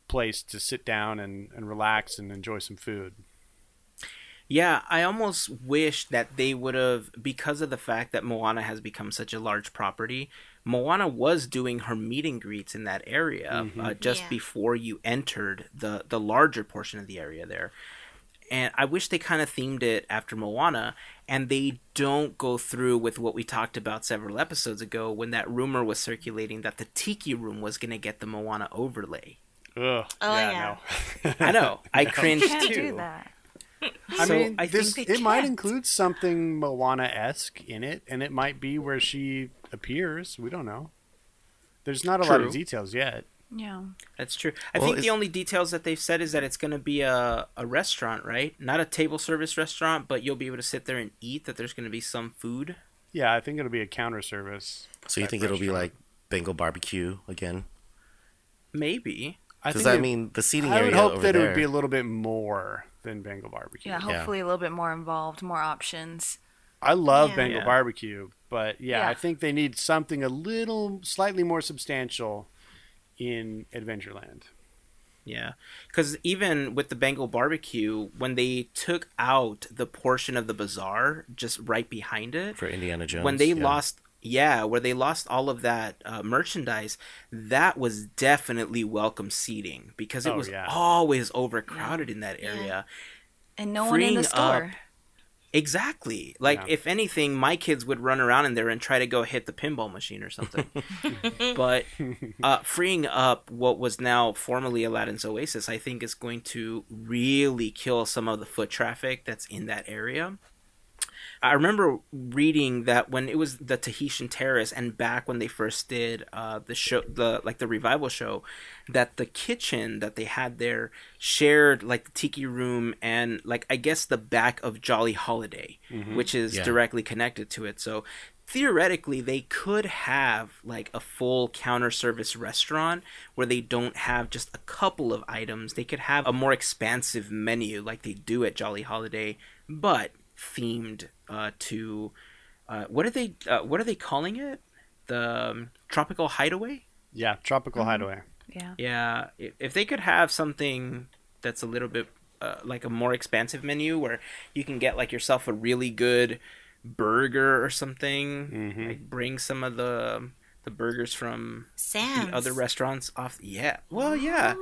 Speaker 4: place to sit down and, and relax and enjoy some food.
Speaker 1: Yeah, I almost wish that they would have, because of the fact that Moana has become such a large property. Moana was doing her meet and greets in that area uh, just
Speaker 5: Yeah.
Speaker 1: before you entered the the larger portion of the area there, and I wish they kind of themed it after Moana, and they don't go through with what we talked about several episodes ago when that rumor was circulating that the Tiki Room was going to get the Moana overlay.
Speaker 4: Ugh,
Speaker 5: Oh,
Speaker 4: yeah,
Speaker 5: yeah.
Speaker 4: no. (laughs)
Speaker 1: I know, I (laughs) cringed
Speaker 2: Can't
Speaker 1: too.
Speaker 2: do that. (laughs)
Speaker 4: I
Speaker 1: So
Speaker 4: mean,
Speaker 1: I
Speaker 4: this,
Speaker 1: think
Speaker 4: it might
Speaker 5: can't.
Speaker 4: include something Moana esque in it, and it might be where she appears. We don't know. There's not a lot of details yet.
Speaker 2: Yeah.
Speaker 1: That's true. I
Speaker 3: Well,
Speaker 1: think the only details that they've said is that it's going to be a, a restaurant, right? Not a table service restaurant, but you'll be able to sit there and eat. That there's going to be some food.
Speaker 4: Yeah, I think it'll be a counter service.
Speaker 3: So you
Speaker 4: type
Speaker 3: think it'll be like Bengal barbecue again?
Speaker 1: Maybe.
Speaker 4: I
Speaker 3: Because
Speaker 4: think
Speaker 3: I
Speaker 4: it-
Speaker 3: mean, the seating
Speaker 4: I
Speaker 3: area
Speaker 4: would hope
Speaker 3: over
Speaker 4: that
Speaker 3: there.
Speaker 4: it would be a little bit more than Bengal barbecue.
Speaker 2: Yeah, hopefully a little bit more involved, more options.
Speaker 4: I love
Speaker 5: Yeah.
Speaker 4: Bengal
Speaker 1: Yeah.
Speaker 4: barbecue, but yeah,
Speaker 2: Yeah.
Speaker 4: I think they need something a little, slightly more substantial in Adventureland.
Speaker 1: Yeah, because even with the Bengal barbecue, when they took out the portion of the bazaar just right behind it,
Speaker 3: for Indiana Jones.
Speaker 1: when they
Speaker 3: yeah.
Speaker 1: lost, yeah, where they lost all of that uh, merchandise, that was definitely welcome seating because it
Speaker 4: Oh,
Speaker 1: was
Speaker 4: yeah.
Speaker 1: always overcrowded in that area.
Speaker 2: And no one in the store.
Speaker 1: Exactly. Like
Speaker 4: Yeah.
Speaker 1: if anything, my kids would run around in there and try to go hit the pinball machine or something. (laughs) but (laughs) uh, freeing up what was now formerly Aladdin's Oasis, I think is going to really kill some of the foot traffic that's in that area. I remember reading that when it was the Tahitian Terrace and back when they first did uh, the show, the like the revival show, that the kitchen that they had there shared like the tiki room and like I guess the back of Jolly Holiday, which is
Speaker 3: Yeah.
Speaker 1: directly connected to it. So theoretically, they could have like a full counter service restaurant where they don't have just a couple of items. They could have a more expansive menu like they do at Jolly Holiday, but themed uh, to uh, what are they uh, what are they calling it? The um, tropical hideaway.
Speaker 4: Yeah, tropical hideaway.
Speaker 2: Yeah.
Speaker 1: Yeah, i- if they could have something that's a little bit uh, like a more expansive menu where you can get like yourself a really good burger or something,
Speaker 4: Mhm.
Speaker 1: like bring some of the the burgers from
Speaker 5: Sam's.
Speaker 1: the other restaurants off. Yeah, well, yeah,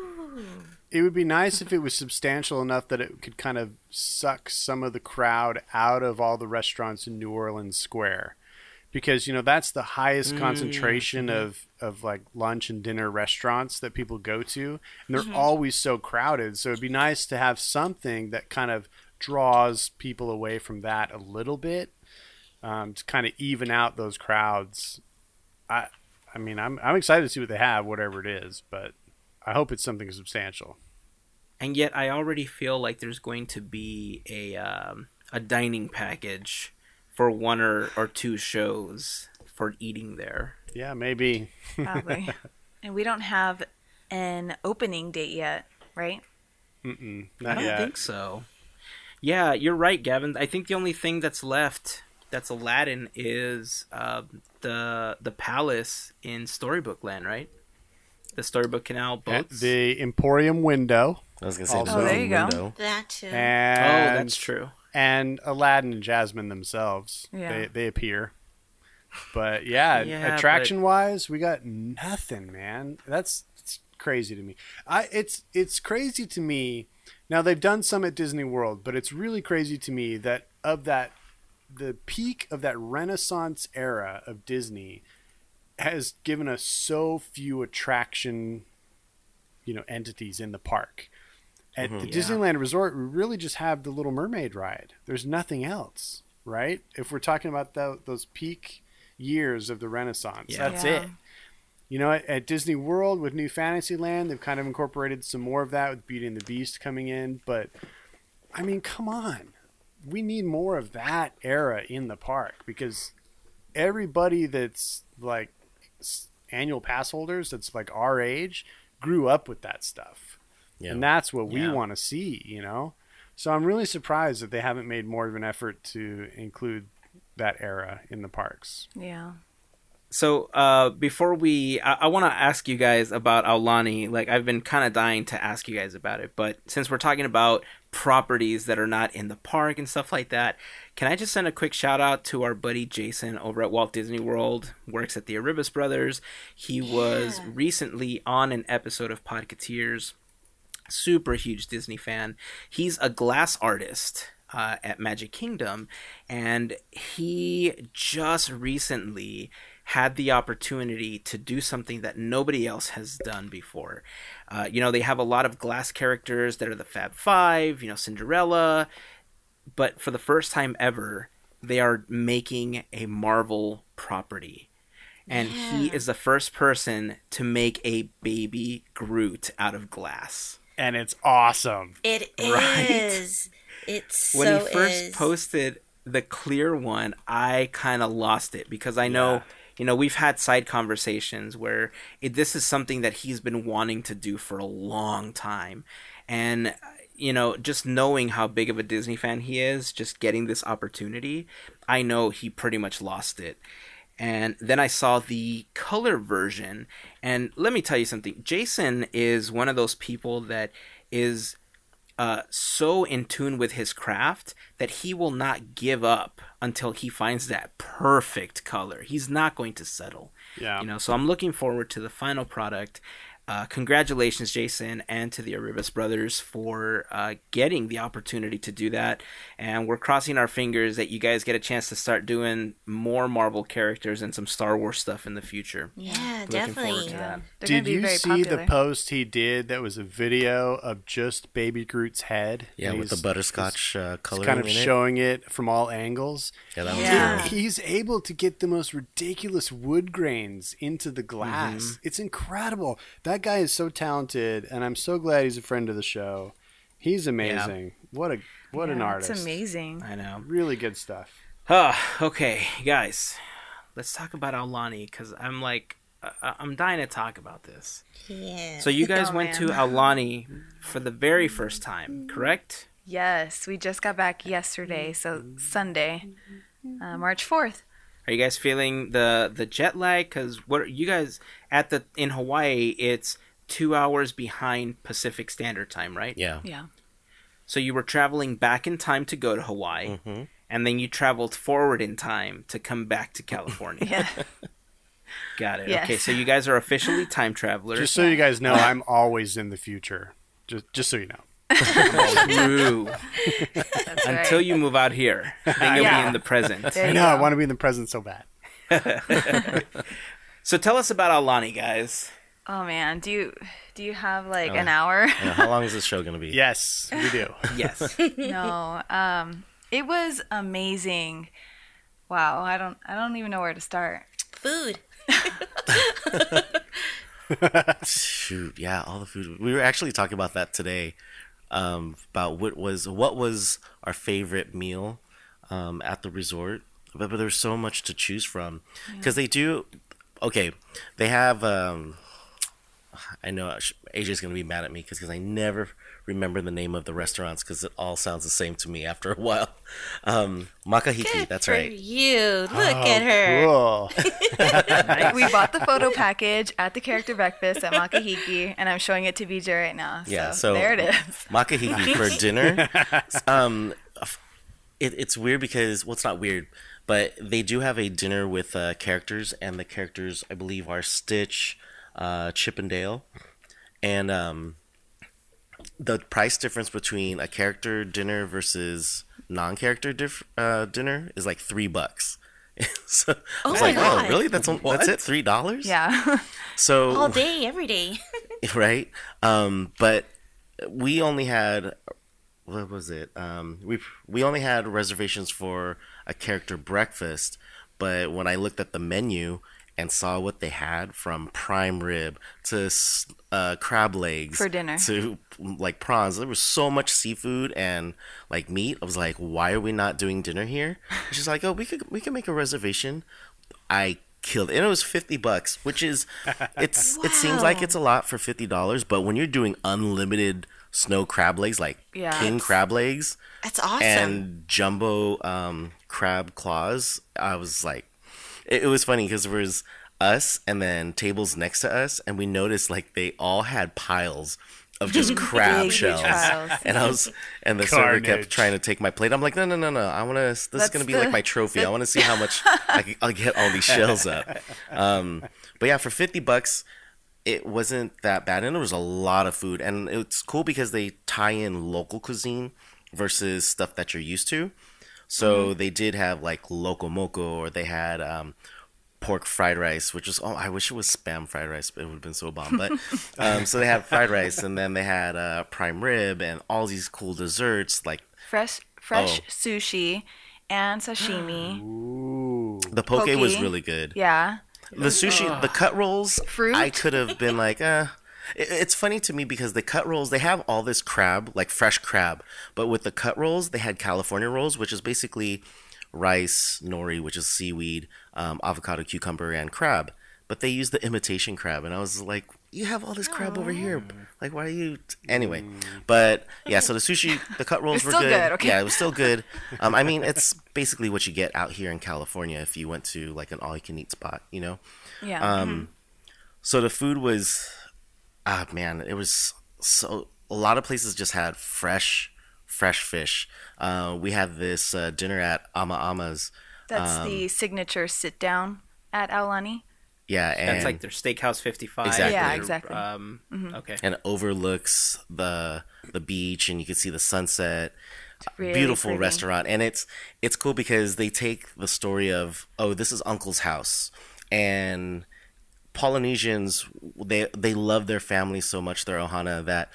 Speaker 4: It would be nice if it was substantial enough that it could kind of suck some of the crowd out of all the restaurants in New Orleans Square. Because, you know, that's the highest mm. concentration mm-hmm. of, of like lunch and dinner restaurants that people go to. And they're mm-hmm. always so crowded. So it'd be nice to have something that kind of draws people away from that a little bit um, to kind of even out those crowds. I, I mean, I'm, I'm excited to see what they have, whatever it is, but I hope it's something substantial.
Speaker 1: and yet I already feel like there's going to be a um, a dining package for one or, or two shows for eating there.
Speaker 4: Yeah, maybe. (laughs)
Speaker 2: Probably. and we don't have an opening date yet, right?
Speaker 4: Mm-mm,
Speaker 1: I don't
Speaker 4: yet.
Speaker 1: think so. Yeah, you're right, Gavin. I think the only thing that's left that's Aladdin is uh, the the palace in Storybook Land, right? The Storybook Canal
Speaker 4: At
Speaker 1: boats.
Speaker 4: the Emporium window,
Speaker 3: I was gonna say
Speaker 4: Also-
Speaker 2: Oh, there you go.
Speaker 3: window.
Speaker 5: That too.
Speaker 1: oh, that's true.
Speaker 4: and Aladdin and Jasmine themselves.
Speaker 2: Yeah.
Speaker 4: They they appear. But yeah, (laughs)
Speaker 1: Yeah,
Speaker 4: attraction wise, we got nothing, man. That's it's crazy to me. I it's it's crazy to me. Now they've done some at Disney World, but it's really crazy to me that of that the peak of that Renaissance era of Disney has given us so few attraction, you know, entities in the park. At mm-hmm. the
Speaker 1: Yeah.
Speaker 4: Disneyland Resort, we really just have the Little Mermaid ride. There's nothing else, right? If we're talking about tho- those peak years of the Renaissance,
Speaker 1: Yeah.
Speaker 4: that's
Speaker 2: Yeah.
Speaker 4: it. You know, at, at Disney World with New Fantasyland, they've kind of incorporated some more of that with Beauty and the Beast coming in. But I mean, come on, we need more of that era in the park because everybody that's like s- annual pass holders that's like our age grew up with that stuff.
Speaker 3: Yeah.
Speaker 4: And that's what we
Speaker 1: Yeah.
Speaker 4: want to see, you know? So I'm really surprised that they haven't made more of an effort to include that era in the parks.
Speaker 2: Yeah.
Speaker 1: So uh, before we, I, I want to ask you guys about Aulani. Like I've been kind of dying to ask you guys about it, but since we're talking about properties that are not in the park and stuff like that, can I just send a quick shout out to our buddy Jason over at Walt Disney World, works at the Arribas Brothers. He was recently on an episode of Podcateers. Super huge Disney fan. He's a glass artist uh, at Magic Kingdom, and he just recently had the opportunity to do something that nobody else has done before. Uh, you know, they have a lot of glass characters that are the Fab Five, you know, Cinderella, but for the first time ever, they are making a Marvel property. And he is the first person to make a baby Groot out of glass.
Speaker 4: And it's awesome.
Speaker 5: It (laughs) is.
Speaker 1: Right?
Speaker 5: It's
Speaker 1: when
Speaker 5: so
Speaker 1: he first
Speaker 5: is.
Speaker 1: posted the clear one, I kind of lost it because I know,
Speaker 4: Yeah.
Speaker 1: You know, we've had side conversations where it, this is something that he's been wanting to do for a long time. And, uh, you know, just knowing how big of a Disney fan he is, just getting this opportunity, I know he pretty much lost it. And then I saw the color version. And let me tell you something Jason is one of those people that is uh, so in tune with his craft that he will not give up until he finds that perfect color. He's not going to settle.
Speaker 4: Yeah.
Speaker 1: You know, so I'm looking forward to the final product. Uh, congratulations, Jason, and to the Arribas brothers for uh, getting the opportunity to do that. And we're crossing our fingers that you guys get a chance to start doing more Marvel characters and some Star Wars stuff in the future.
Speaker 5: Yeah,
Speaker 1: Looking forward
Speaker 5: definitely.
Speaker 1: to that.
Speaker 4: Did you see
Speaker 2: popular.
Speaker 4: the post he did that was a video of just Baby Groot's head?
Speaker 3: Yeah, with the
Speaker 4: he's-
Speaker 3: butterscotch uh,
Speaker 4: he's
Speaker 3: coloring
Speaker 4: kind of
Speaker 3: in
Speaker 4: showing it. from all angles.
Speaker 3: Yeah, that was
Speaker 2: Yeah.
Speaker 3: cool.
Speaker 4: He's able to get the most ridiculous wood grains into the glass.
Speaker 3: Mm-hmm.
Speaker 4: It's incredible. That guy is so talented, and I'm so glad he's a friend of the show. He's amazing. What a what an artist.
Speaker 2: It's amazing.
Speaker 1: I know.
Speaker 4: Really good stuff.
Speaker 1: Ah, okay, guys, let's talk about Aulani because I'm like, I- I'm dying to talk about this.
Speaker 5: Yeah.
Speaker 1: So you (laughs) guys
Speaker 2: Oh,
Speaker 1: went to
Speaker 2: man.
Speaker 1: Aulani for the very first time, correct?
Speaker 2: Yes, we just got back yesterday, so Sunday, uh, March fourth.
Speaker 1: Are you guys feeling the the jet lag? Because what you guys at the in Hawaii, it's two hours behind Pacific Standard Time, right?
Speaker 3: Yeah.
Speaker 2: Yeah.
Speaker 1: So you were traveling back in time to go to Hawaii,
Speaker 3: hmm
Speaker 1: and then you traveled forward in time to come back to California. (laughs)
Speaker 2: Yeah. (laughs)
Speaker 1: Got it.
Speaker 2: Yes.
Speaker 1: Okay, so you guys are officially time travelers.
Speaker 4: Just so you guys know, (laughs) I'm always in the future. Just just so you know.
Speaker 1: True. (laughs)
Speaker 2: That's
Speaker 1: Until you move out here, then you'll
Speaker 2: Yeah.
Speaker 1: be in the present.
Speaker 2: There
Speaker 4: I
Speaker 2: you
Speaker 4: know. I
Speaker 2: go.
Speaker 4: want to be in the present so bad. (laughs)
Speaker 1: So tell us about Aulani, guys.
Speaker 2: Oh man, do you do you have like
Speaker 3: Oh.
Speaker 2: an hour?
Speaker 3: Yeah, how long is this show gonna be?
Speaker 4: Yes, we do. (laughs)
Speaker 1: Yes.
Speaker 2: no. Um, it was amazing. Wow, I don't I don't even know where to start.
Speaker 5: Food.
Speaker 3: Shoot, yeah, all the food. We were actually talking about that today. Um, about what was what was our favorite meal um, at the resort, but, but there's so much to choose from because they do. Okay, they have. Um, I know AJ's gonna be mad at me because I never remember the name of the restaurants because it all sounds the same to me after a while. Um, Makahiki,
Speaker 5: Good
Speaker 3: that's
Speaker 5: for
Speaker 3: right.
Speaker 5: you. Look
Speaker 4: Oh,
Speaker 5: at her.
Speaker 4: Cool. (laughs)
Speaker 2: we bought the photo package at the character breakfast at Makahiki, and I'm showing it to BJ right now. So,
Speaker 3: Yeah, so-
Speaker 2: there it is. (laughs)
Speaker 3: Makahiki for (laughs) dinner. um, it, it's weird because well, it's not weird, but they do have a dinner with uh, characters, and the characters I believe are Stitch, uh, Chip and Dale, and um, the price difference between a character dinner versus non-character diff- uh, dinner is like three bucks. (laughs) so I was
Speaker 5: my
Speaker 3: like,
Speaker 5: God.
Speaker 3: oh, really? That's on, that's it, three dollars?
Speaker 2: Yeah. (laughs)
Speaker 3: So
Speaker 5: All day, every day. (laughs)
Speaker 3: right? Um, but we only had what was it? Um, we we only had reservations for a character breakfast, but when I looked at the menu and saw what they had from prime rib to s- uh, crab legs
Speaker 2: For dinner.
Speaker 3: to like prawns, there was so much seafood and like meat. I was like, why are we not doing dinner here? She's like, oh, we could we could make a reservation. I killed, it. and it was fifty bucks, which is it's (laughs) it seems like it's a lot for fifty dollars, but when you're doing unlimited snow crab legs, like
Speaker 2: Yeah.
Speaker 3: king crab legs
Speaker 5: That's awesome.
Speaker 3: and jumbo um, crab claws, I was like, it, it was funny because there was us and then tables next to us, and we noticed like they all had piles of just (laughs) crab shells. And I was, and the server kept trying to take my plate. I'm like, no, no, no, no. I want to. This is gonna be
Speaker 2: the-
Speaker 3: like my trophy. I want to see how much (laughs) I can, I'll get all these shells up. Um, but yeah, for fifty bucks, it wasn't that bad, and there was a lot of food, and it's cool because they tie in local cuisine versus stuff that you're used to. So they did have like loco moco, or they had um, pork fried rice, which was oh, I wish it was spam fried rice, but it would have been so bomb. But um, so they had fried rice, and then they had uh, prime rib, and all these cool desserts like
Speaker 2: Fresh fresh
Speaker 3: Oh.
Speaker 2: sushi and sashimi.
Speaker 4: Ooh.
Speaker 3: the poke was really good.
Speaker 2: yeah.
Speaker 3: The sushi, the cut rolls,
Speaker 2: Fruit?
Speaker 3: I could have been like, uh. It- It's funny to me because the cut rolls they have all this crab, like fresh crab, but with the cut rolls they had California rolls, which is basically rice, nori, which is seaweed, um, avocado, cucumber, and crab. But they use the imitation crab, and I was like, "You have all this crab over here, like why are you?" Anyway, but yeah, so the sushi, the cut rolls were good.
Speaker 2: good, okay.
Speaker 3: Yeah, it was still good. (laughs) Um, I mean, it's basically what you get out here in California if you went to like an all-you-can-eat spot, you know.
Speaker 2: Yeah.
Speaker 3: Um, so the food was, ah man, it was so. A lot of places just had fresh, fresh fish. Uh, we had this uh, dinner at Ama Ama's.
Speaker 2: That's
Speaker 3: um,
Speaker 2: the signature sit down at Aulani.
Speaker 3: Yeah, and
Speaker 1: That's like their Steakhouse 55.
Speaker 3: Exactly.
Speaker 2: Yeah, exactly.
Speaker 1: Um, Okay.
Speaker 3: and it overlooks the the beach, and you can see the sunset.
Speaker 2: Really
Speaker 3: Beautiful
Speaker 2: pretty.
Speaker 3: restaurant, and it's it's cool because they take the story of oh, this is Uncle's house, and Polynesians they they love their family so much, their ohana that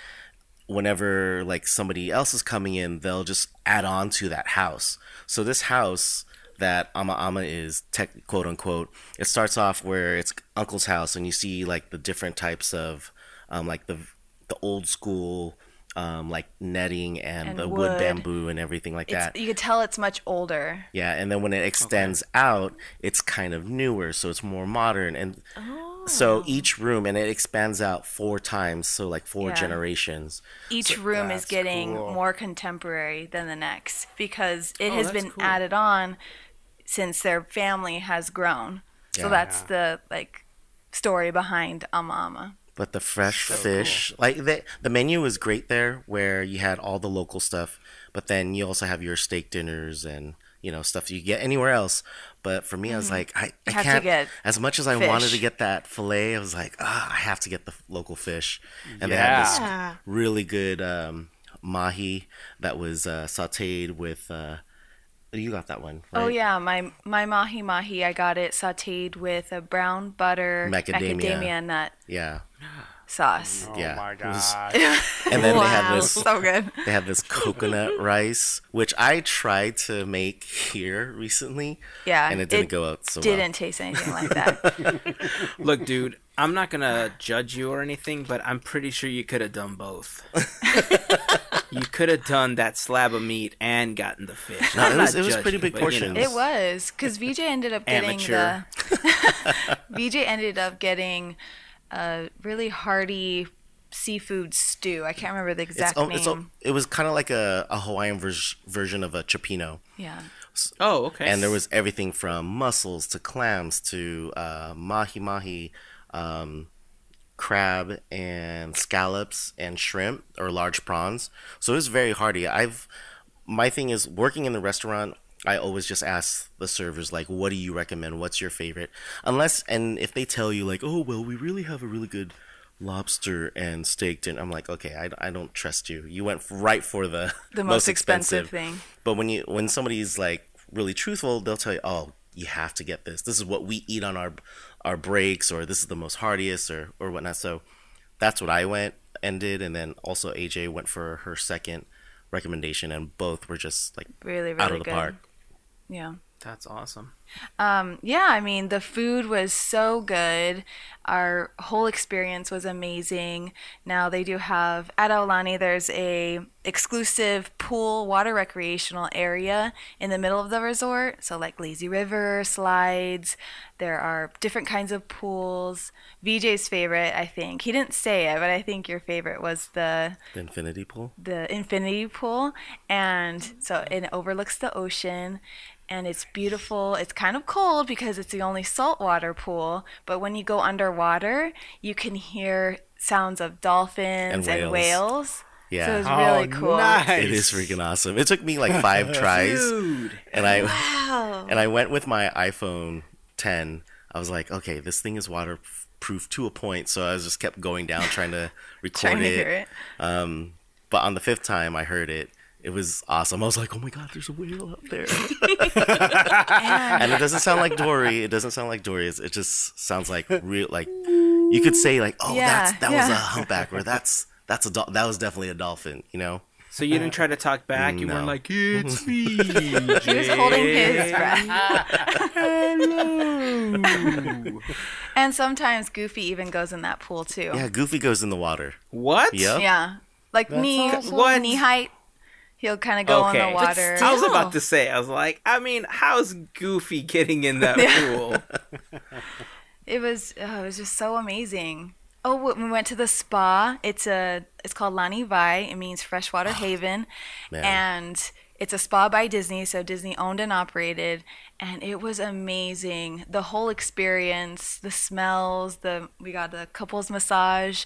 Speaker 3: whenever like somebody else is coming in, they'll just add on to that house. So this house that Ama Ama is tech quote unquote, it starts off where it's uncle's house and you see like the different types of um, like the the old school um, like netting and,
Speaker 2: And
Speaker 3: the wood.
Speaker 2: wood.
Speaker 3: bamboo and everything like
Speaker 2: It's,
Speaker 3: that.
Speaker 2: you could tell it's much older.
Speaker 3: Yeah, and then when it extends out, it's kind of newer, so it's more modern. And
Speaker 2: Oh.
Speaker 3: so each room, and it expands out four times, so like four
Speaker 2: Yeah.
Speaker 3: generations.
Speaker 2: Each room is getting
Speaker 4: cool.
Speaker 2: more contemporary than the next because it
Speaker 1: Oh,
Speaker 2: has been
Speaker 1: cool.
Speaker 2: added on since their family has grown. So
Speaker 3: Yeah.
Speaker 2: that's the like story behind Ama Ama.
Speaker 3: But the fresh fish, like the the menu was great there, where you had all the local stuff, but then you also have your steak dinners and you know stuff you get anywhere else. But for me, I was like, I, I
Speaker 2: Mm-hmm.
Speaker 3: can't.
Speaker 2: get
Speaker 3: as much as I wanted to get that fillet, I was like, ah, I have to get the local fish. And they had this
Speaker 5: Yeah.
Speaker 3: really good um, mahi that was uh, sautéed with. Uh, you got that one, oh, right?
Speaker 2: Oh yeah, my my mahi mahi, I got it sautéed with a brown butter
Speaker 3: Macadamia.
Speaker 2: nut
Speaker 3: Yeah, (gasps) (gasps)
Speaker 2: sauce.
Speaker 4: Oh
Speaker 3: Yeah,
Speaker 4: my
Speaker 3: it was-
Speaker 4: gosh. (laughs)
Speaker 3: and then they had
Speaker 5: Wow.
Speaker 3: this
Speaker 2: So good.
Speaker 3: They have this coconut (laughs) rice, which I tried to make here recently.
Speaker 2: Yeah,
Speaker 3: And it didn't
Speaker 2: it
Speaker 3: go out so
Speaker 2: Didn't
Speaker 3: well.
Speaker 2: taste anything like that. (laughs)
Speaker 1: Look, dude, I'm not gonna judge you or anything, but I'm pretty sure you could have done both. you could have done that slab of meat and gotten the fish.
Speaker 3: No, it was-
Speaker 1: not
Speaker 3: it was pretty big
Speaker 1: but, you know.
Speaker 2: It was because VJ ended up getting
Speaker 1: Amateur.
Speaker 2: the VJ ended up getting a really hearty seafood stew. I can't remember the exact
Speaker 3: al-
Speaker 2: name.
Speaker 3: it's, it was kind of like a, a Hawaiian vers- version of a cioppino.
Speaker 2: yeah,
Speaker 1: Oh, okay.
Speaker 3: And there was everything from mussels to clams to uh, mahi mahi, um, crab and scallops and shrimp or large prawns. So it was very hearty. I've my thing is working in the restaurant. I always just ask the servers like, "What do you recommend? What's your favorite?" Unless and if they tell you like, "Oh well, we really have a really good lobster and steak dinner," I'm like, "Okay, I, I don't trust you. You went right for the
Speaker 2: the (laughs) most, expensive thing.
Speaker 3: but when you when somebody's like really truthful, they'll tell you, "Oh, you have to get this. This is what we eat on our our breaks, or this is the most heartiest, or or whatnot." So that's what I went and did, and then also AJ went for her second recommendation, and both were just like
Speaker 2: Really, really
Speaker 3: out of the
Speaker 2: good.
Speaker 3: park.
Speaker 2: Yeah.
Speaker 1: That's awesome.
Speaker 2: Um, yeah, I mean, the food was so good. Our whole experience was amazing. Now they do have at Aulani. There's a exclusive pool water recreational area in the middle of the resort. So like lazy river slides. There are different kinds of pools. VJ's favorite, I think. He didn't say it, but I think your favorite was the
Speaker 3: The infinity pool.
Speaker 2: the infinity pool and so it overlooks the ocean and it's beautiful it's kind of cold because it's the only saltwater pool but when you go underwater you can hear sounds of dolphins
Speaker 3: And
Speaker 2: and
Speaker 3: whales.
Speaker 2: whales,
Speaker 3: Yeah.
Speaker 2: so it's
Speaker 4: Oh,
Speaker 2: really cool
Speaker 4: nice.
Speaker 3: It is freaking awesome. It took me like five (laughs) tries,
Speaker 1: Dude.
Speaker 3: and I
Speaker 5: Wow.
Speaker 3: and I went with my iPhone 10. I was like, okay, this thing is waterproof to a point, so I was just kept going down trying to (laughs) record
Speaker 2: trying to
Speaker 3: it.
Speaker 2: hear it
Speaker 3: Um, but on the fifth time I heard it, it was awesome. I was like, oh my god, there's a whale up there. (laughs) and it doesn't sound like Dory. It doesn't sound like Dory. It's- It just sounds like real. Like you could say like, oh,
Speaker 2: Yeah,
Speaker 3: that's that was a humpback, or that's that's a dol- that was definitely a dolphin. You know.
Speaker 1: So you didn't try to talk back. You
Speaker 3: No.
Speaker 1: weren't like, "It's (laughs) me."
Speaker 2: he was holding his breath
Speaker 1: Hello.
Speaker 2: and sometimes goofy even goes in that pool too
Speaker 3: Yeah, Goofy goes in the water.
Speaker 1: what?
Speaker 3: Yep.
Speaker 2: yeah like knee
Speaker 4: awesome.
Speaker 1: What?
Speaker 2: knee height he'll kind of go in
Speaker 1: Okay.
Speaker 2: the water
Speaker 1: I was about to say, I was like, I mean, how's Goofy getting in that pool? (laughs)
Speaker 2: It was oh, it was just so amazing. Oh, we we went to the spa. It's a it's called Laniwai. It means freshwater oh, haven,
Speaker 3: Man.
Speaker 2: and it's a spa by Disney. So Disney owned and operated, and it was amazing. The whole experience, the smells. The we got a couples massage,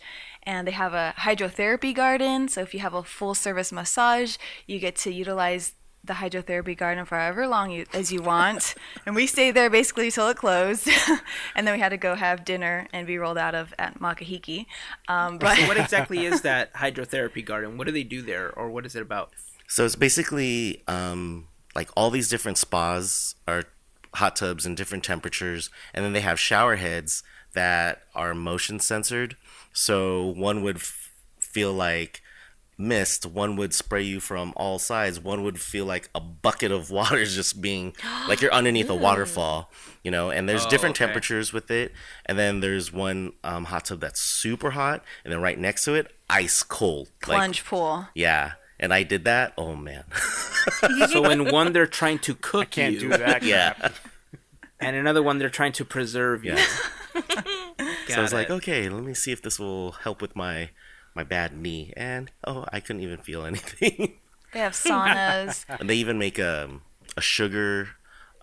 Speaker 2: and they have a hydrotherapy garden. So if you have a full service massage, you get to utilize the hydrotherapy garden for however long you, as you want. (laughs) and we stayed there basically till it closed. (laughs) and then we had to go have dinner and be rolled out of at Makahiki. Um, but
Speaker 1: what (laughs) exactly is that hydrotherapy garden? What do they do there, or what is it about?
Speaker 3: So it's basically um, like all these different spas are hot tubs in different temperatures, and then they have shower heads that are motion censored. So one would f- feel like mist, one would spray you from all sides, one would feel like a bucket of (laughs) water is just being (gasps) like you're underneath a waterfall, you know. And there's
Speaker 1: Oh,
Speaker 3: different
Speaker 1: okay.
Speaker 3: temperatures with it, and then there's one um, hot tub that's super hot, and then right next to it, ice cold, like
Speaker 2: plunge pool.
Speaker 3: yeah, and I did that. Oh man. (laughs)
Speaker 1: So in one they're trying to cook I
Speaker 4: Can't
Speaker 1: you,
Speaker 4: do that. (laughs)
Speaker 3: yeah.
Speaker 1: and another one they're trying to preserve you.
Speaker 3: Yeah. (laughs) so I was
Speaker 1: Got
Speaker 3: like, okay, let me see if this will help with my my bad knee. And oh, I couldn't even feel (laughs) anything.
Speaker 2: They have saunas,
Speaker 3: and (laughs) they even make a a sugar,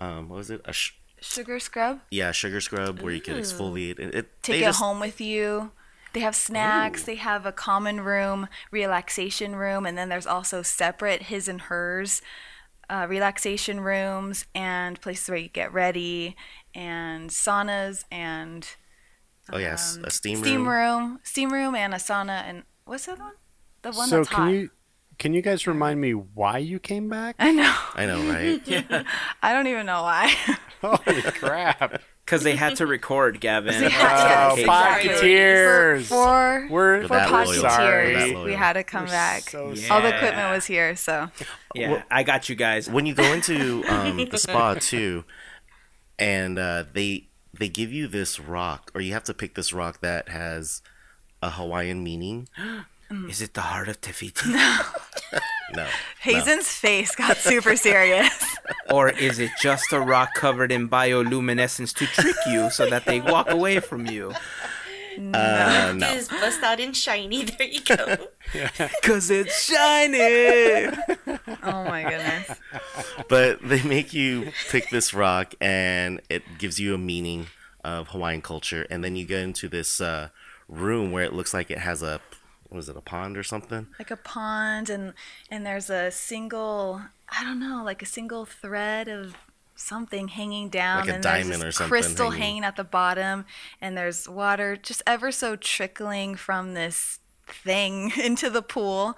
Speaker 3: um, what was it? A sh-
Speaker 2: sugar scrub.
Speaker 3: yeah, sugar scrub where you can exfoliate. It, it
Speaker 2: Take it
Speaker 3: just-
Speaker 2: home with you. They have snacks. They have a common room, relaxation room, and then there's also separate his and hers uh, relaxation rooms and places where you get ready and saunas and
Speaker 3: Oh yes,
Speaker 2: um,
Speaker 3: a steam, room.
Speaker 2: steam
Speaker 3: room.
Speaker 2: room, steam room, and a sauna. And what's the other one? The one
Speaker 4: so
Speaker 2: that's
Speaker 4: can
Speaker 2: hot.
Speaker 4: you can you guys remind me why you came back?
Speaker 2: I know.
Speaker 3: I know, right? (laughs)
Speaker 2: I don't even know why. (laughs)
Speaker 4: Holy crap!
Speaker 1: Because they had to record, Gavin. (laughs)
Speaker 2: They had
Speaker 4: Oh,
Speaker 2: to.
Speaker 1: Podcast.
Speaker 4: Podcateers.
Speaker 2: for
Speaker 4: We're
Speaker 2: for
Speaker 3: that loyal. We're that
Speaker 2: we had to come
Speaker 4: We're
Speaker 2: back.
Speaker 4: so
Speaker 1: Yeah.
Speaker 2: All the equipment was here, so
Speaker 1: Yeah, I got you guys.
Speaker 3: when you go into um, the spa too, and uh, they they give you this rock, or you have to pick this rock that has a Hawaiian meaning. (gasps) Mm.
Speaker 1: Is it the heart of Te Fiti? (laughs) (laughs)
Speaker 3: No,
Speaker 2: Hazen's face got super serious. (laughs)
Speaker 1: or is it just a rock covered in bioluminescence to trick you so that they walk away from you?
Speaker 3: Uh, no.
Speaker 5: Just bust out in shiny. (laughs) There you go.
Speaker 1: Because (laughs) it's shiny! (laughs)
Speaker 2: oh my goodness.
Speaker 3: but they make you pick this rock and it gives you a meaning of Hawaiian culture and then you go into this uh, room where it looks like it has a was it a pond or something
Speaker 2: Like a pond and and there's a single I don't know, like a single thread of something hanging down
Speaker 3: Like a
Speaker 2: and
Speaker 3: diamond
Speaker 2: there's
Speaker 3: or something
Speaker 2: crystal
Speaker 3: hanging.
Speaker 2: hanging at the bottom and there's water just ever so trickling from this thing (laughs) into the pool.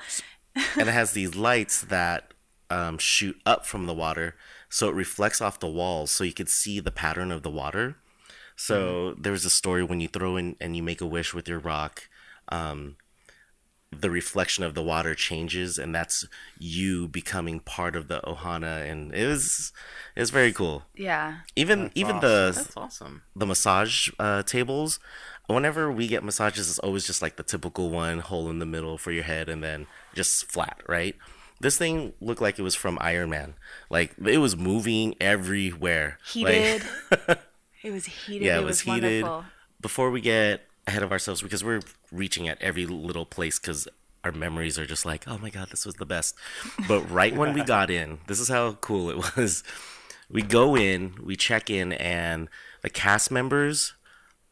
Speaker 3: and it has these lights that um, shoot up from the water so it reflects off the walls so you could see the pattern of the water so there's a story when you throw in and you make a wish with your rock um, the reflection of the water changes, and that's you becoming part of the ohana, and it was it was very cool.
Speaker 2: Yeah.
Speaker 3: Even even the
Speaker 1: That's awesome.
Speaker 3: the massage uh, tables. Whenever we get massages, it's always just like the typical one, hole in the middle for your head, and then just flat, right? This thing looked like it was from Iron Man. Like it was moving everywhere. Like-
Speaker 2: Heated. (laughs) it was heated.
Speaker 3: yeah,
Speaker 2: it,
Speaker 3: it was,
Speaker 2: was,
Speaker 3: heated.
Speaker 2: wonderful.
Speaker 3: Before we get ahead of ourselves, because we're reaching at every little place, because our memories are just like, oh my god, this was the best. But right when we got in, this is how cool it (laughs) was. We go in, we check in, and the cast members,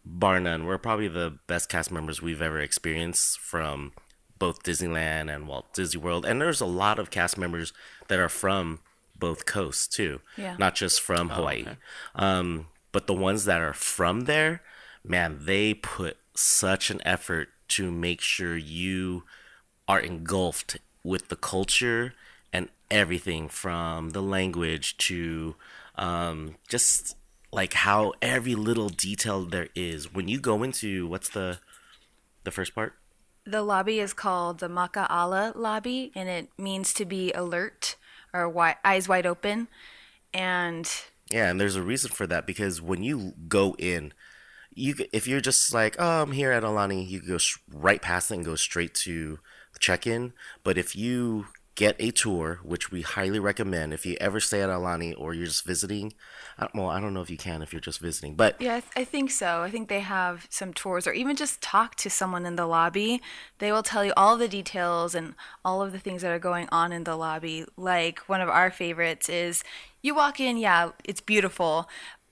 Speaker 3: bar none, we're probably the best cast members we've ever experienced from both Disneyland and Walt Disney World. And there's a lot of cast members that are from both coasts too,
Speaker 2: Yeah.
Speaker 3: not just from Hawaii. Um, but the ones that are from there, man, they put such an effort to make sure you are engulfed with the culture and everything from the language to um, just like how every little detail there is. When you go into what's the the first part?
Speaker 2: The lobby is called the Maka'ala lobby, and it means to be alert or wi- eyes wide open. And
Speaker 3: Yeah, and there's a reason for that because when you go in, you if you're just like, oh, I'm here at Aulani, you go sh- right past it and go straight to check-in. But if you get a tour, which we highly recommend, if you ever stay at Aulani or you're just visiting, I, well, I don't know if you can if you're just visiting, but
Speaker 2: yeah, I, th- I think so. I think they have some tours, or even just talk to someone in the lobby. They will tell you all the details and all of the things that are going on in the lobby. Like one of our favorites is you walk in, yeah, it's beautiful,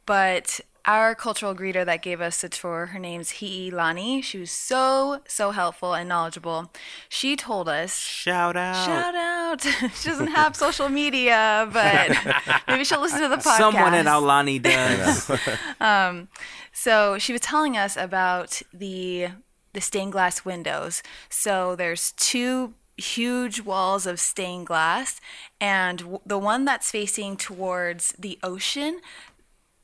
Speaker 2: but our cultural greeter that gave us the tour, her name's Hee Lani. She was so, so helpful and knowledgeable. She told us
Speaker 1: Shout out.
Speaker 2: Shout out. (laughs) she doesn't (laughs) have social media, but (laughs) maybe she'll listen to the podcast.
Speaker 1: Someone at Aulani does.
Speaker 2: Um, so she was telling us about the the stained glass windows. So there's two huge walls of stained glass and w- the one that's facing towards the ocean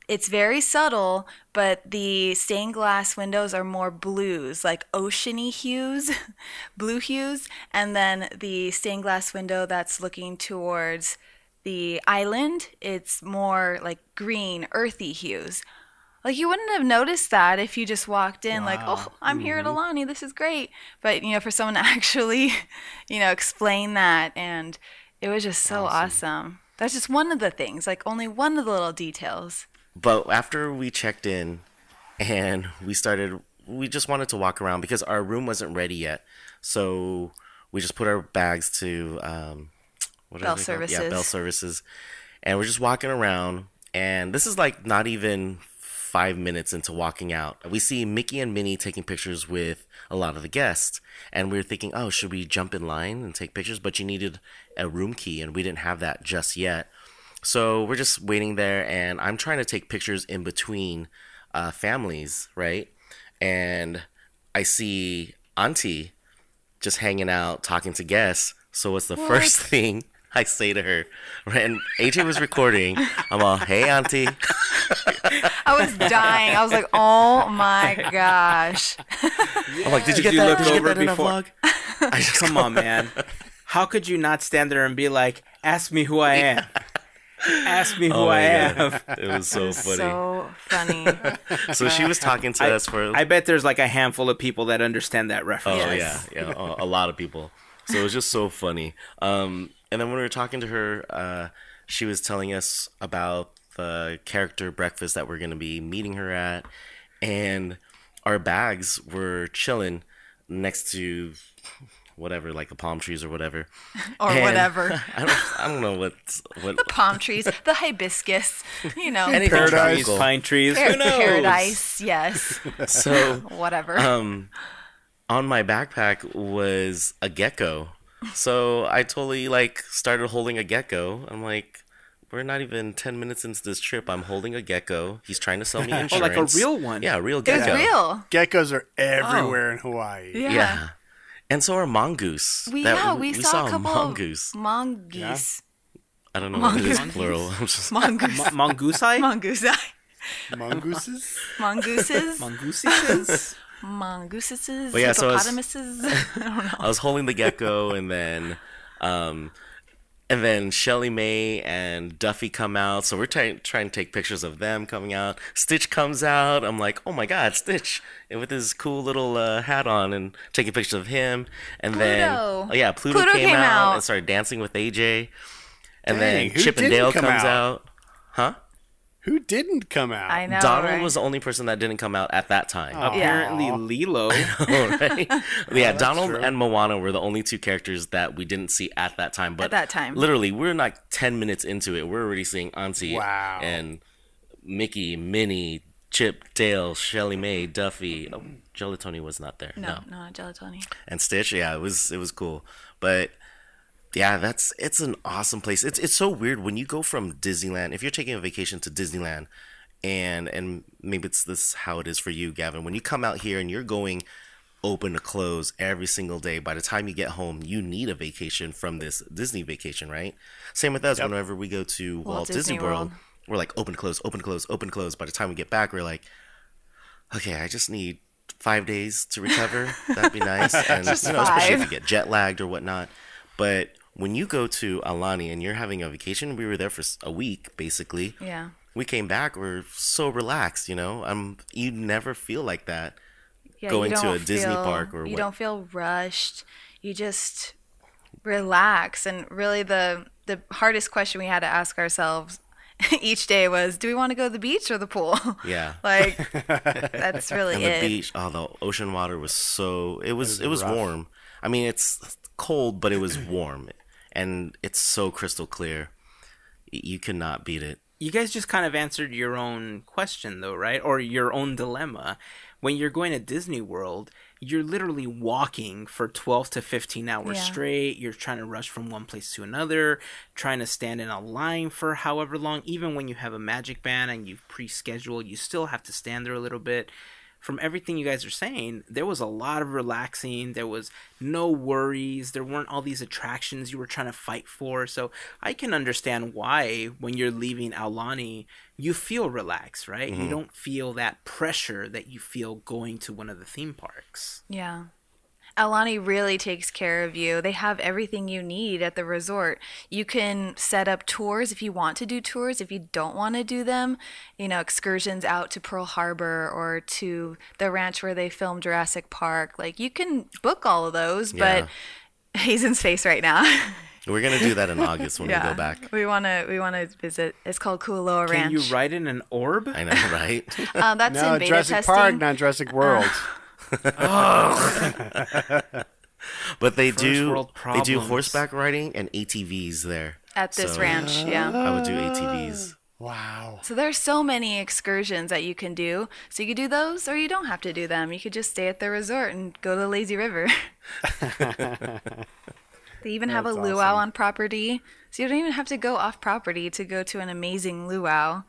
Speaker 2: it's very subtle, but the stained glass windows are more blues, like oceany hues, (laughs) blue hues. And then the stained glass window that's looking towards the island, it's more like green, earthy hues. Like you wouldn't have noticed that if you just walked in like, "Oh, I'm here at mm-hmm. Aulani. This is great." But, you know, for someone to (laughs) actually, you know, explain that and it was just so awesome. That's just one of the things, like only one of the little details.
Speaker 3: But after we checked in and we started, we just wanted to walk around because our room wasn't ready yet. So we just put our bags to um, what are
Speaker 2: Bell
Speaker 3: called? Yeah, Bell Services, and we're just walking around. And this is like not even five minutes into walking out. We see Mickey and Minnie taking pictures with a lot of the guests, and we were thinking, oh, should we jump in line and take pictures? But you needed a room key, and we didn't have that just yet. So we're just waiting there, and I'm trying to take pictures in between uh, families, right? And I see Auntie just hanging out, talking to guests. So what's the first thing I say to her? And AJ was recording. I'm all, "Hey, Auntie."
Speaker 2: I was dying. I was like, "Oh my gosh!"
Speaker 3: I'm like, "Did you get
Speaker 1: you
Speaker 3: that?
Speaker 1: look
Speaker 3: Did you get
Speaker 1: over
Speaker 3: that in that
Speaker 1: before-
Speaker 3: vlog?" (laughs) I just
Speaker 1: Come on, man. (laughs) How could you not stand there and be like, "Ask me who I am. Ask me who
Speaker 3: Oh
Speaker 1: I
Speaker 3: my
Speaker 1: am."
Speaker 3: God. It was so funny.
Speaker 2: So funny. (laughs)
Speaker 3: So she was talking to
Speaker 1: I,
Speaker 3: us for
Speaker 1: I bet there's like a handful of people that understand that
Speaker 3: Oh
Speaker 1: reference.
Speaker 2: Yes.
Speaker 3: yeah, yeah, a, a lot of people. So it was just so funny. Um, and then when we were talking to her, uh, she was telling us about the character breakfast that we're going to be meeting her at, and our bags were chilling next to whatever, like the palm trees or whatever. (laughs)
Speaker 2: or
Speaker 3: And
Speaker 2: whatever. (laughs)
Speaker 3: I don't, I don't know what what
Speaker 2: Palm trees, the hibiscus, you know, (laughs)
Speaker 3: anything
Speaker 4: Paradise.
Speaker 3: tropical.
Speaker 1: Pine trees.
Speaker 2: par-
Speaker 1: Who knows?
Speaker 2: paradise. Yes,
Speaker 3: So
Speaker 2: whatever.
Speaker 3: um, on my backpack was a gecko. So I totally like started holding a gecko. I'm like, we're not even ten minutes into this trip. I'm holding a gecko. He's trying to sell me
Speaker 1: Oh,
Speaker 3: insurance.
Speaker 1: like a real one.
Speaker 3: Yeah, a real
Speaker 2: gecko. was
Speaker 3: gecko.
Speaker 2: real.
Speaker 4: Geckos are everywhere in Hawaii.
Speaker 2: Yeah.
Speaker 3: Yeah. And so are mongoose.
Speaker 2: We
Speaker 3: That-
Speaker 2: yeah, we, saw, a couple
Speaker 3: mongoose.
Speaker 2: of mongoose.
Speaker 3: I don't know what it is
Speaker 2: Mongoose.
Speaker 3: plural. I'm just (laughs)
Speaker 2: Mongoose.
Speaker 1: Mo- mongoose eye?
Speaker 2: Mongoose.
Speaker 4: Mongooses?
Speaker 2: Mongooses.
Speaker 1: Mongooses? (laughs)
Speaker 2: mongooses,
Speaker 3: But yeah, so I was-
Speaker 2: hippopotamuses. (laughs) I don't know.
Speaker 3: I was holding the gecko, and then, um, and then ShellieMay and Duffy come out. So we're trying trying to take pictures of them coming out. Stitch comes out. I'm like, oh my god, Stitch, and with his cool little uh, hat on, and taking pictures of him. And then, oh yeah, Pluto,
Speaker 2: Pluto
Speaker 3: came,
Speaker 2: came
Speaker 3: out,
Speaker 2: out.
Speaker 3: and started dancing with AJ. And
Speaker 4: Dang,
Speaker 3: then
Speaker 4: who
Speaker 3: Chip and Dale
Speaker 4: come
Speaker 3: comes
Speaker 4: out?
Speaker 3: out. Huh?
Speaker 4: Who didn't come out?
Speaker 2: I know.
Speaker 3: Donald
Speaker 2: right?
Speaker 3: was the only person that didn't come out at that time. Oh.
Speaker 1: Apparently,
Speaker 4: Aw.
Speaker 1: Lilo. (laughs)
Speaker 3: right? (laughs) yeah, oh, Donald
Speaker 4: true.
Speaker 3: and Moana were the only two characters that we didn't see at that time. But
Speaker 2: At that time.
Speaker 3: literally, we're like ten minutes into it. We're already seeing Auntie
Speaker 4: Wow.
Speaker 3: and Mickey, Minnie, Chip, Dale, ShellieMay, Duffy. Oh, Gelatoni was not there.
Speaker 2: No, no, not Gelatoni.
Speaker 3: and Stitch. Yeah, it was it was cool, but yeah, that's it's an awesome place. It's it's so weird when you go from Disneyland. If you're taking a vacation to Disneyland, and and maybe it's this how it is for you, Gavin. When you come out here and you're going open to close every single day, by the time you get home, you need a vacation from this Disney vacation, right? Same with us.
Speaker 4: Yep.
Speaker 3: Whenever we go to Walt, Disney,
Speaker 2: Disney
Speaker 3: World,
Speaker 2: World.
Speaker 3: we're like open to close, open to close, open to close. By the time we get back, we're like okay, I just need five days to recover. That'd be (laughs) nice. And
Speaker 2: Just
Speaker 3: you know, especially if you get jet lagged or whatnot. But when you go to Aulani and you're having a vacation, we were there for a week basically.
Speaker 2: Yeah.
Speaker 3: We came back, we're so relaxed, you know. Um, you never feel like that.
Speaker 2: Yeah,
Speaker 3: Going to a
Speaker 2: don't
Speaker 3: Disney park or
Speaker 2: you
Speaker 3: what-
Speaker 2: don't feel rushed. You just relax. And really, the the hardest question we had to ask ourselves (laughs) each day was, do we want to go to the beach or the pool?
Speaker 3: Yeah. (laughs)
Speaker 2: like (laughs) that's really
Speaker 3: and the
Speaker 2: it.
Speaker 3: beach, oh, the ocean water was so it was
Speaker 4: was
Speaker 3: it was warm. I mean, it's cold, but it was warm, and it's so crystal clear. You cannot beat it.
Speaker 1: you guys just kind of answered your own question though right or your own dilemma when you're going to disney world you're literally walking for 12 to 15 hours
Speaker 2: Yeah.
Speaker 1: straight you're trying to rush from one place to another trying to stand in a line for however long even when you have a magic band and you've pre-scheduled you still have to stand there a little bit from everything you guys are saying, there was a lot of relaxing. There was no worries. There weren't all these attractions you were trying to fight for. So I can understand why, when you're leaving Aulani, you feel relaxed, right? You mm-hmm. don't feel that pressure that you feel going to one of the theme parks.
Speaker 2: Yeah. Aulani really takes care of you. They have everything you need at the resort. You can set up tours if you want to do tours. If you don't want to do them, you know, excursions out to Pearl Harbor or to the ranch where they filmed Jurassic Park. Like you can book all of those,
Speaker 3: Yeah. (laughs)
Speaker 2: but Hazen's face right now.
Speaker 3: We're gonna do that in (laughs) August when we go back.
Speaker 2: We want to we want to visit. It's called Kualoa Ranch.
Speaker 1: Can you ride in an orb?
Speaker 3: I know, right? (laughs)
Speaker 2: Uh, that's
Speaker 4: No,
Speaker 2: in beta
Speaker 4: Jurassic
Speaker 2: testing.
Speaker 4: Park, not Jurassic World. (laughs)
Speaker 3: But they
Speaker 1: First
Speaker 3: do
Speaker 1: world
Speaker 3: they do horseback riding and ATVs there.
Speaker 2: at this
Speaker 3: So-
Speaker 2: ranch, yeah.
Speaker 3: I would do ATVs.
Speaker 4: wow.
Speaker 2: So there's so many excursions that you can do. So you could do those or you don't have to do them. You could just stay at the resort and go to the lazy river. (laughs) they even have a
Speaker 4: That's
Speaker 2: luau
Speaker 4: awesome.
Speaker 2: on property. So you don't even have to go off property to go to an amazing luau.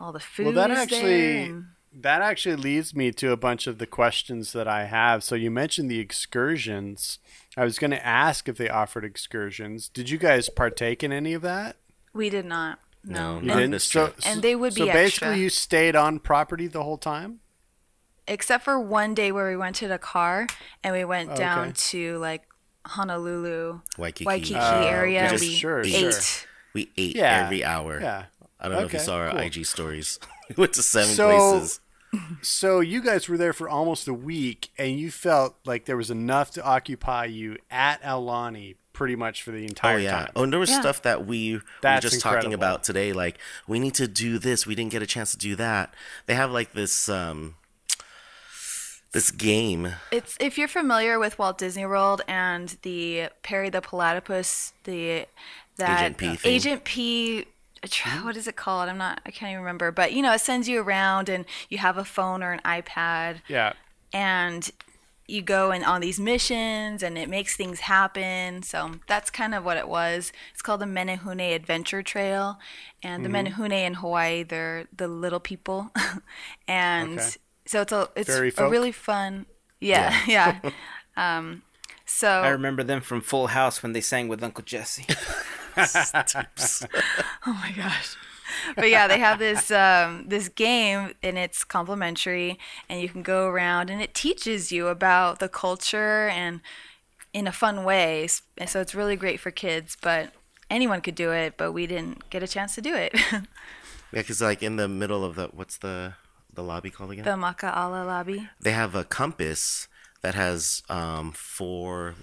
Speaker 2: All the food
Speaker 4: Well, that
Speaker 2: is
Speaker 4: actually
Speaker 2: there. and-
Speaker 4: that actually leads me to a bunch of the questions that I have. So you mentioned the excursions. I was going to ask if they offered excursions. Did you guys partake in any of that?
Speaker 2: we did not.
Speaker 3: No,
Speaker 2: No.
Speaker 3: not
Speaker 2: And-
Speaker 3: in
Speaker 4: so.
Speaker 2: And they would be.
Speaker 4: so basically,
Speaker 2: extra.
Speaker 4: you stayed on property the whole time.
Speaker 2: except for one day where we rented a car and we went
Speaker 4: Okay.
Speaker 2: down to like Honolulu,
Speaker 3: Waikiki.
Speaker 2: Waikiki
Speaker 4: Oh,
Speaker 2: area.
Speaker 3: okay.
Speaker 2: we
Speaker 4: Sure,
Speaker 2: ate.
Speaker 4: sure.
Speaker 3: We ate
Speaker 4: Yeah.
Speaker 3: every hour.
Speaker 4: Yeah.
Speaker 3: I don't know if you saw our
Speaker 4: cool.
Speaker 3: IG stories. (laughs) we went to seven
Speaker 4: So-
Speaker 3: places.
Speaker 4: So you guys were there for almost a week, and you felt like there was enough to occupy you at Aulani pretty much for the
Speaker 3: Oh
Speaker 4: entire
Speaker 3: yeah.
Speaker 4: time.
Speaker 3: Oh, and there was
Speaker 2: Yeah.
Speaker 3: stuff that we were
Speaker 4: That's
Speaker 3: just talking about today. Like we need to do this. We didn't get a chance to do that. They have like this um this game.
Speaker 2: It's if you're familiar with Walt Disney World and the Perry the Platypus, the that
Speaker 3: Agent P thing.
Speaker 2: Agent P. tra- What is it called? I'm not. I can't even remember. But you know, it sends you around, and you have a phone or an iPad,
Speaker 4: Yeah.
Speaker 2: and you go and on these missions, and it makes things happen. So that's kind of what it was. It's called the Menehune Adventure Trail, and the
Speaker 3: Mm-hmm.
Speaker 2: Menehune in Hawaii, they're the little people, (laughs) and
Speaker 4: Okay.
Speaker 2: so it's a it's
Speaker 4: Fairy
Speaker 2: a
Speaker 4: folk?
Speaker 2: really fun. Yeah, yeah. (laughs) (laughs) um, so
Speaker 1: I remember them from Full House when they sang with Uncle Jesse. (laughs)
Speaker 2: Oh my gosh. but yeah, they have this um, this game and it's complimentary, and you can go around and it teaches you about the culture and in a fun way. And so it's really great for kids, but anyone could do it, but we didn't get a chance to do it. (laughs)
Speaker 3: Yeah, because like in the middle of the what's the the lobby called again?
Speaker 2: the Maka'ala lobby.
Speaker 3: they have a compass that has um, four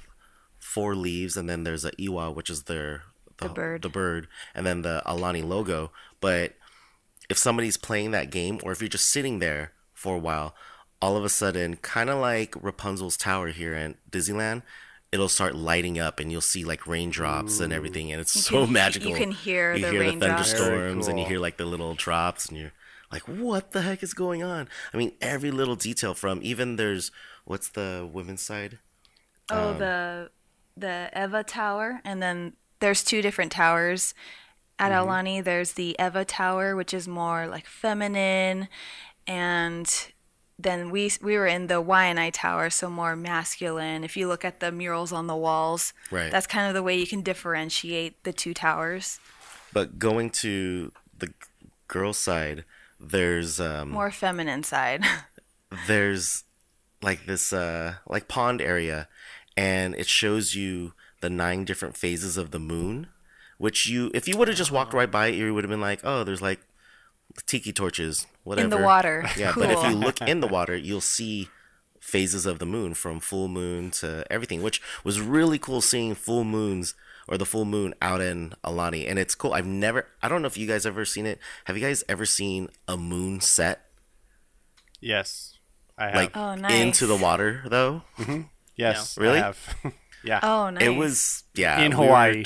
Speaker 3: four leaves, and then there's a iwa, which is their
Speaker 2: The bird.
Speaker 3: the bird, and then the Aulani logo. But if somebody's playing that game, or if you're just sitting there for a while, all of a sudden, kind of like Rapunzel's tower here in Disneyland, it'll start lighting up, and you'll see like raindrops and everything, and it's
Speaker 2: You
Speaker 3: so
Speaker 2: can-
Speaker 3: magical.
Speaker 2: you can hear
Speaker 3: you
Speaker 2: the
Speaker 3: hear the thunderstorms,
Speaker 4: Very
Speaker 3: and you hear like the little drops, and you're like, what the heck is going on? I mean, every little detail from even there's what's the women's side?
Speaker 2: Oh,
Speaker 3: Um,
Speaker 2: the the Ewa Tower, and then there's two different towers at
Speaker 3: Mm-hmm.
Speaker 2: Aulani. There's the Ewa Tower, which is more like feminine, and then we we were in the Waianae Tower, so more masculine. If you look at the murals on the walls,
Speaker 3: Right.
Speaker 2: that's kind of the way you can differentiate the two towers.
Speaker 3: But going to the girls' side, there's um,
Speaker 2: More feminine side. (laughs)
Speaker 3: there's like this uh like pond area and it shows you the nine different phases of the moon which you if you would have just walked right by it you would have been like oh there's like tiki torches whatever
Speaker 2: in the water. (laughs)
Speaker 3: yeah
Speaker 2: cool.
Speaker 3: but if you look in the water you'll see phases of the moon from full moon to everything which was really cool seeing full moons or the full moon out in Aulani and it's cool i've never i don't know if you guys ever seen it have you guys ever seen a moon set
Speaker 4: Yes, I have.
Speaker 3: like
Speaker 2: Oh, nice.
Speaker 3: into the water though. Mm-hmm.
Speaker 4: yes,
Speaker 3: Really? (laughs)
Speaker 4: I have. yeah.
Speaker 2: oh, nice.
Speaker 3: It was yeah
Speaker 4: in
Speaker 3: we were-
Speaker 4: Hawaii.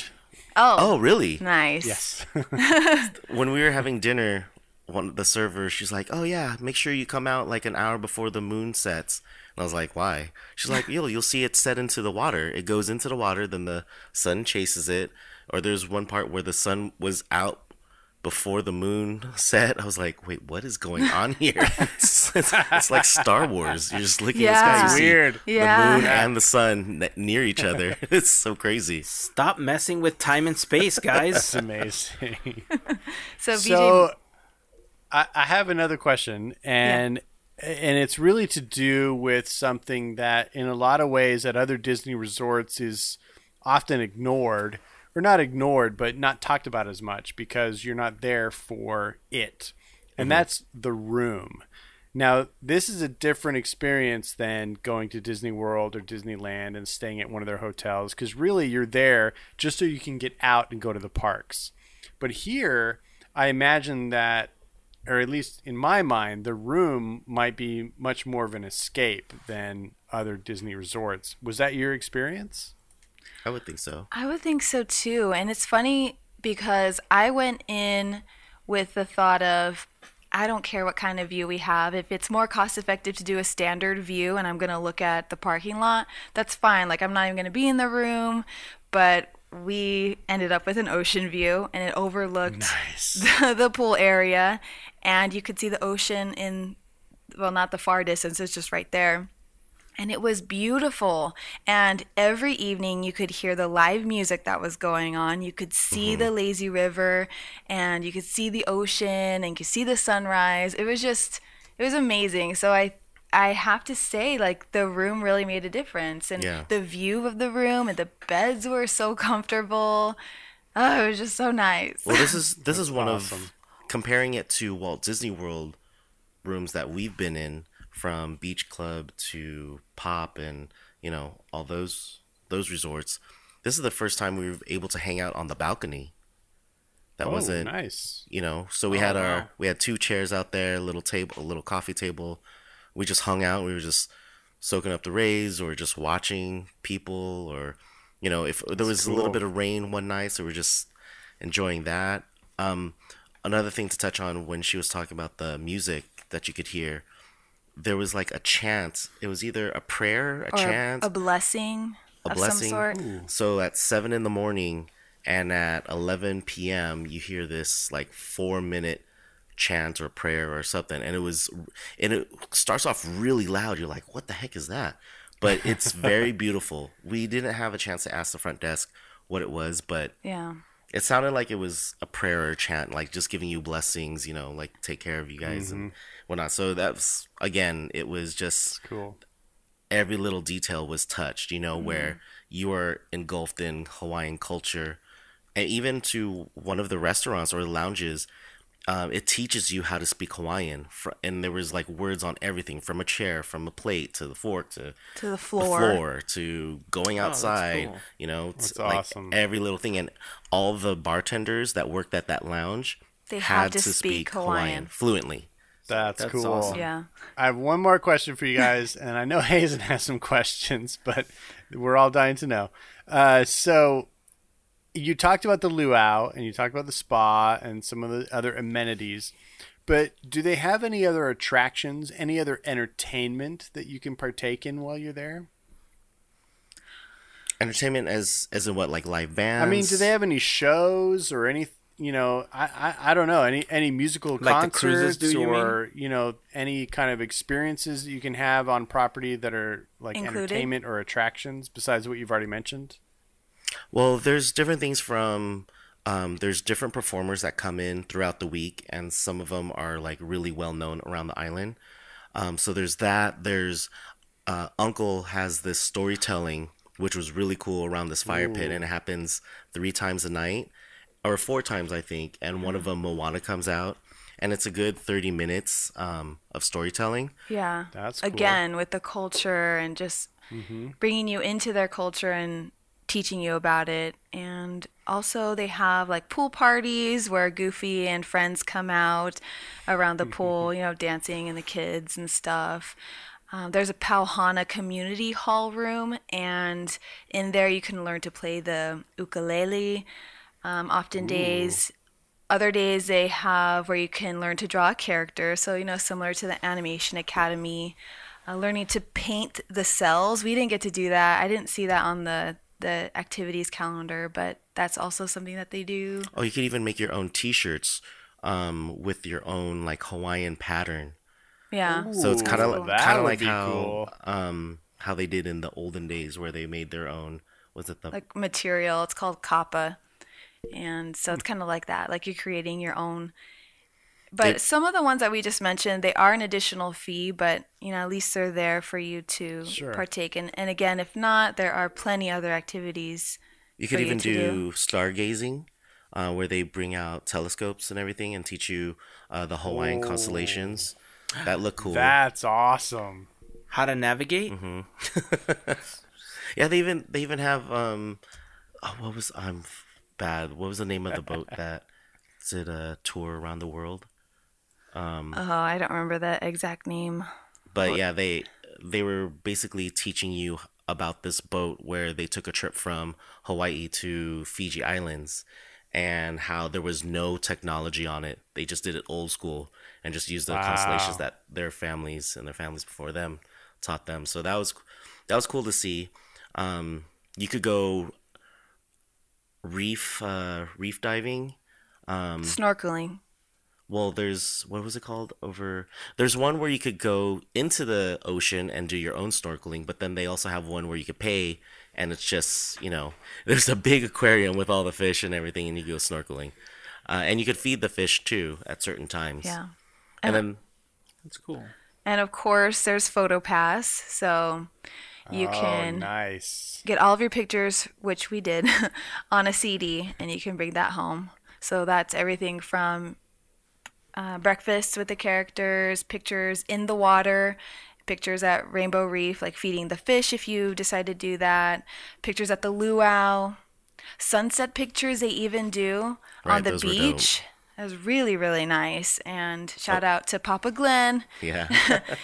Speaker 2: oh,
Speaker 3: oh really?
Speaker 2: nice.
Speaker 4: Yes. (laughs)
Speaker 3: When we were having dinner, one of the servers she's like, "Oh yeah, make sure you come out like an hour before the moon sets." And I was like, "Why?" She's like, "You'll you'll see it set into the water. It goes into the water, then the sun chases it." Or there's one part where the sun was out before the moon set. I was like, "Wait, what is going on here?" (laughs) it's, it's, it's like Star Wars. You're just looking at the sky,
Speaker 2: Yeah.
Speaker 3: you see
Speaker 4: Weird.
Speaker 2: Yeah.
Speaker 3: the moon and the sun ne- near each other. (laughs) it's so crazy.
Speaker 1: Stop messing with time and space, guys.
Speaker 4: It's amazing. (laughs)
Speaker 2: So, BJ,
Speaker 4: so I, I have another question and and it's really to do with something that in a lot of ways at other disney resorts is often ignored or not ignored but not talked about as much because you're not there for it and mm-hmm. that's the room now this is a different experience than going to disney world or disneyland and staying at one of their hotels because really you're there just so you can get out and go to the parks but here, I imagine that, or at least in my mind, the room might be much more of an escape than other Disney resorts. Was that your experience?
Speaker 3: I would think so.
Speaker 2: I would think so too. And it's funny because I went in with the thought of I don't care what kind of view we have. If it's more cost effective to do a standard view and I'm going to look at the parking lot, that's fine. Like I'm not even going to be in the room, but we ended up with an ocean view and it overlooked (laughs) the, the pool area and you could see the ocean in well not the far distance it's just right there and it was beautiful. And every evening you could hear the live music that was going on. You could see mm-hmm. the lazy river and you could see the ocean and you could see the sunrise. It was just it was amazing. So i i have to say like the room really made a difference and
Speaker 3: Yeah.
Speaker 2: the view of the room and the beds were so comfortable. Oh it was just so nice.
Speaker 3: Well, this is (laughs) this is one
Speaker 4: awesome.
Speaker 3: of comparing it to Walt Disney World rooms that we've been in, from Beach Club to Pop, and you know all those those resorts. This is the first time we were able to hang out on the balcony. That
Speaker 4: oh,
Speaker 3: wasn't
Speaker 4: nice.
Speaker 3: you know so we
Speaker 4: Oh,
Speaker 3: had
Speaker 4: wow.
Speaker 3: our we had two chairs out there a little table a little coffee table we just hung out we were just soaking up the rays or just watching people or you know if there was a little bit of rain one night so we are just enjoying that um another thing to touch on when she was talking about the music that you could hear there was like a chant it was either a prayer a
Speaker 2: or
Speaker 3: chant
Speaker 2: a blessing
Speaker 3: a
Speaker 2: of
Speaker 3: blessing.
Speaker 2: some sort
Speaker 3: So at seven in the morning and at eleven p.m., you hear this like four minute chant or prayer or something, and it was, and it starts off really loud. You're like, what the heck is that? But it's (laughs) very beautiful. We didn't have a chance to ask the front desk what it was, but
Speaker 2: yeah
Speaker 3: it sounded like it was a prayer or chant, like just giving you blessings, you know, like take care of you guys and mm-hmm. whatnot. So that's again, it was just
Speaker 4: Cool.
Speaker 3: every little detail was touched, you know, mm-hmm. where you are engulfed in Hawaiian culture. And even to one of the restaurants or lounges, um, it teaches you how to speak Hawaiian. Fr- And there was like words on everything from a chair, from a plate to the fork to
Speaker 2: To the
Speaker 3: the
Speaker 2: floor.
Speaker 3: floor to going
Speaker 1: Oh,
Speaker 3: outside,
Speaker 1: cool.
Speaker 3: you know,
Speaker 4: That's
Speaker 3: t- like
Speaker 4: awesome.
Speaker 3: every little thing. And all the bartenders that worked at that lounge
Speaker 2: They
Speaker 3: had
Speaker 2: have to speak Hawaiian.
Speaker 3: fluently.
Speaker 4: That's,
Speaker 1: That's
Speaker 4: cool.
Speaker 1: awesome.
Speaker 2: Yeah.
Speaker 4: I have one more question for you guys, and I know (laughs) Hazen has some questions, but we're all dying to know. Uh, so, you talked about the luau, and you talked about the spa, and some of the other amenities. But do they have any other attractions, any other entertainment that you can partake in while you're there?
Speaker 3: Entertainment as as in what, like live bands?
Speaker 4: I mean, do they have any shows or any? You know, I, I, I don't know any any musical
Speaker 1: Like the cruises
Speaker 4: concerts
Speaker 1: do, you
Speaker 4: or you know any kind of experiences that you can have on property that are like
Speaker 2: Included?
Speaker 4: entertainment or attractions besides what you've already mentioned.
Speaker 3: Well, there's different things from. Um, there's different performers that come in throughout the week, and some of them are like really well known around the island. Um, so there's that. There's uh, Uncle has this storytelling, which was really cool around this fire pit, and it happens three times a night, or four times I think. And one of them, Moana, comes out, and it's a good 30 minutes um, of storytelling.
Speaker 2: Yeah.
Speaker 4: That's cool.
Speaker 2: Again, with the culture and just bringing you into their culture and teaching you about it. And also, they have like pool parties where Goofy and friends come out around the pool, (laughs) you know, dancing and the kids and stuff. Um, there's a Pau Hana community hall room, and in there you can learn to play the ukulele. Um, often days, other days they have where you can learn to draw a character. So, you know, similar to the Animation Academy, uh, learning to paint the cells. We didn't get to do that. I didn't see that on the, the activities calendar, but that's also something that they do.
Speaker 3: Oh, you could even make your own T-shirts um, with your own like Hawaiian pattern.
Speaker 2: Yeah.
Speaker 3: So it's kind of
Speaker 4: that
Speaker 3: kind of like how
Speaker 4: cool.
Speaker 3: um how they did in the olden days where they made their own was it the
Speaker 2: Like material. It's called kapa. And so it's kind of like that. Like you're creating your own. But
Speaker 3: They-
Speaker 2: some of the ones that we just mentioned, they are an additional fee, but you know, at least they're there for you to
Speaker 4: Sure.
Speaker 2: partake in. And again, if not, there are plenty other activities
Speaker 3: you could
Speaker 2: for you
Speaker 3: even
Speaker 2: to
Speaker 3: do,
Speaker 2: do.
Speaker 3: stargazing uh, where they bring out telescopes and everything and teach you uh, the Hawaiian
Speaker 4: Oh.
Speaker 3: constellations that look cool.
Speaker 4: That's awesome.
Speaker 1: How to navigate?
Speaker 3: Mm-hmm. (laughs) yeah, they even they even have um oh, what was I'm bad. What was the name of the boat (laughs) that did a tour around the world?
Speaker 2: Oh, I don't remember the exact name.
Speaker 3: But yeah, they they were basically teaching you about this boat where they took a trip from Hawaii to Fiji Islands and how there was no technology on it. They just did it old school and just used the
Speaker 4: Wow.
Speaker 3: constellations that their families and their families before them taught them. So that was that was cool to see. Um, you could go reef uh, reef diving. Um,
Speaker 2: Snorkeling.
Speaker 3: Well, there's what was it called over? There's one where you could go into the ocean and do your own snorkeling, but then they also have one where you could pay, and it's just you know (laughs) there's a big aquarium with all the fish and everything, and you go snorkeling, uh, and you could feed the fish too at certain times.
Speaker 2: Yeah.
Speaker 3: and then
Speaker 1: That's cool.
Speaker 2: And of course, there's photo pass So you
Speaker 4: oh,
Speaker 2: can
Speaker 4: nice.
Speaker 2: get all of your pictures, which we did, (laughs) on a CD, and you can bring that home. So that's everything from uh, breakfast with the characters, pictures in the water, pictures at Rainbow Reef, like feeding the fish if you decide to do that, pictures at the luau, sunset pictures they even do
Speaker 3: Right,
Speaker 2: on the
Speaker 3: those were dope.
Speaker 2: beach. That was really, really nice. And shout out to Papa Glenn.
Speaker 3: yeah,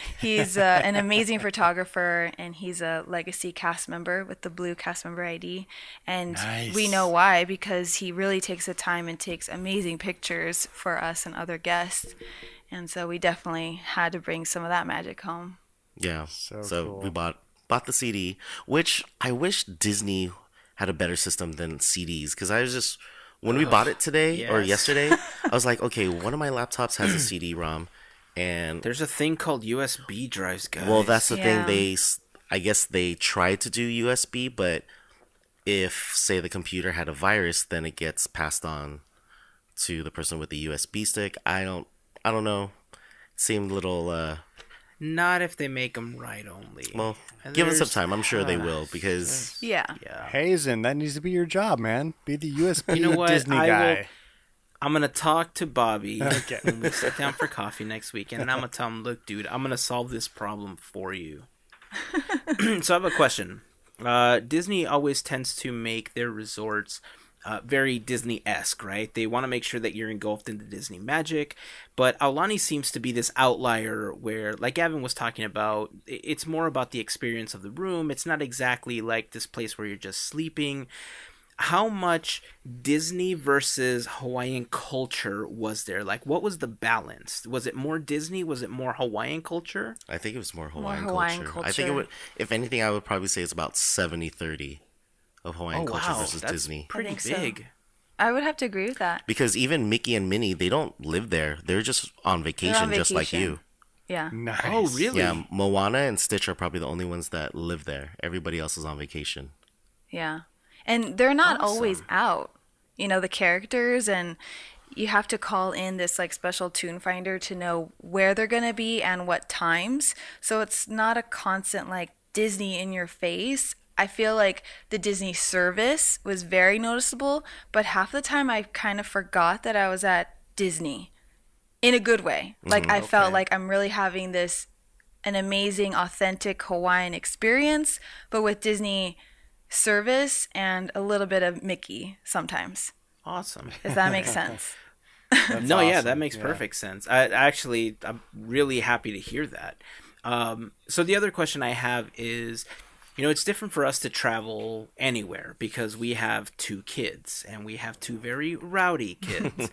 Speaker 3: (laughs)
Speaker 2: He's uh, an (laughs) amazing photographer, and he's a legacy cast member with the blue cast member ID. And we know why because he really takes the time and takes amazing pictures for us and other guests. And so we definitely had to bring some of that magic home.
Speaker 3: yeah.
Speaker 4: So
Speaker 3: So,
Speaker 4: cool.
Speaker 3: we bought bought the CD, which I wish Disney had a better system than CDs because I was just when we bought it today or yesterday, I was like, (laughs) okay, one of my laptops has a CD-ROM, and
Speaker 1: There's a thing called USB drives, guys.
Speaker 3: Well, that's the
Speaker 2: Yeah.
Speaker 3: thing. They, I guess they tried to do USB, but if say the computer had a virus, then it gets passed on to the person with the USB stick. I don't I don't know. Seemed a little uh
Speaker 1: Not if they make them right only.
Speaker 3: well, give it some time. I'm sure they (sighs) will because
Speaker 2: Yeah.
Speaker 1: Yeah.
Speaker 4: Hazen, that needs to be your job, man. Be the USB
Speaker 1: You know what?
Speaker 4: Disney
Speaker 1: I
Speaker 4: guy.
Speaker 1: will- I'm gonna talk to Bobby (laughs)
Speaker 4: Okay.
Speaker 1: when we sit down for coffee next week, and I'm gonna tell him, "Look, dude, I'm gonna solve this problem for you." (laughs) (clears throat) so I have a question. Uh, Disney always tends to make their resorts uh, very Disney-esque, right? They want to make sure that you're engulfed in the Disney magic, but Aulani seems to be this outlier where, like Gavin was talking about, it's more about the experience of the room. It's not exactly like this place where you're just sleeping how much Disney versus Hawaiian culture was there? Like, what was the balance? Was it more Disney? Was it more Hawaiian culture?
Speaker 3: I think it was more Hawaiian,
Speaker 2: Hawaiian
Speaker 3: culture. I think it would if anything I would probably say it's about 70-30 of Hawaiian
Speaker 1: oh
Speaker 3: culture
Speaker 1: wow,
Speaker 3: versus
Speaker 1: that's
Speaker 3: Disney.
Speaker 1: pretty
Speaker 2: think so.
Speaker 1: big.
Speaker 2: I would have to agree with that.
Speaker 3: Because even Mickey and Minnie, they don't live there. They're just on vacation, just like you.
Speaker 2: Yeah.
Speaker 4: Nice.
Speaker 1: Oh, really?
Speaker 3: Yeah, Moana and Stitch are probably the only ones that live there. Everybody else is on vacation.
Speaker 2: Yeah. And they're not always out. You know, the characters and you have to call in this like special tune finder to know where they're going to be and what times. So it's not a constant like Disney in your face. I feel like the Disney service was very noticeable, but half the time I kind of forgot that I was at Disney in a good way. Like I felt like I'm really having this an amazing authentic Hawaiian experience, but with Disney service and a little bit of Mickey sometimes.
Speaker 1: Awesome.
Speaker 2: Does that make (laughs) sense.
Speaker 4: That's
Speaker 1: no, yeah, that makes
Speaker 4: Yeah.
Speaker 1: perfect sense. I actually, I'm really happy to hear that. Um, so the other question I have is, you know, it's different for us to travel anywhere because we have two kids and we have two very rowdy (laughs) kids.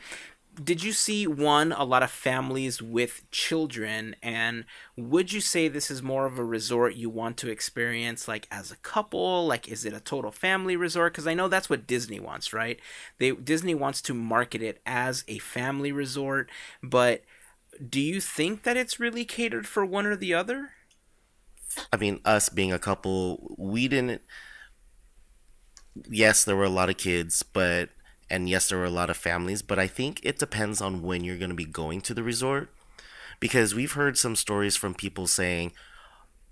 Speaker 1: Did you see one a lot of families with children and would you say this is more of a resort you want to experience like as a couple? Like is it a total family resort? Cuz I know that's what Disney wants right? They Disney wants to market it as a family resort but do you think that it's really catered for one or the other
Speaker 3: I mean, us being a couple, we didn't. Yes, there were a lot of kids, but and yes, there were a lot of families, but I think it depends on when you're going to be going to the resort, because we've heard some stories from people saying,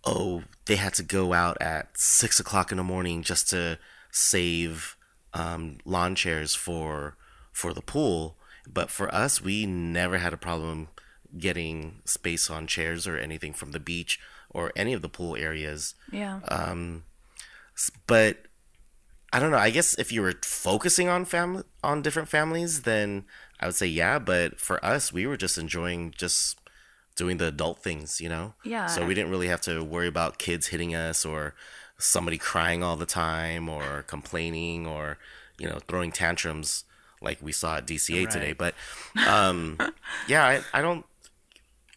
Speaker 3: "Oh, they had to go out at six o'clock in the morning just to save um, lawn chairs for for the pool." But for us, we never had a problem getting space on chairs or anything from the beach or any of the pool areas.
Speaker 2: Yeah.
Speaker 3: Um, but I don't know. I guess if you were focusing on family on different families, then I would say yeah. But for us, we were just enjoying just doing the adult things, you know.
Speaker 2: Yeah.
Speaker 3: So we didn't really have to worry about kids hitting us or somebody crying all the time or complaining or you know throwing tantrums like we saw at DCA today. But um, (laughs) yeah, I, I don't.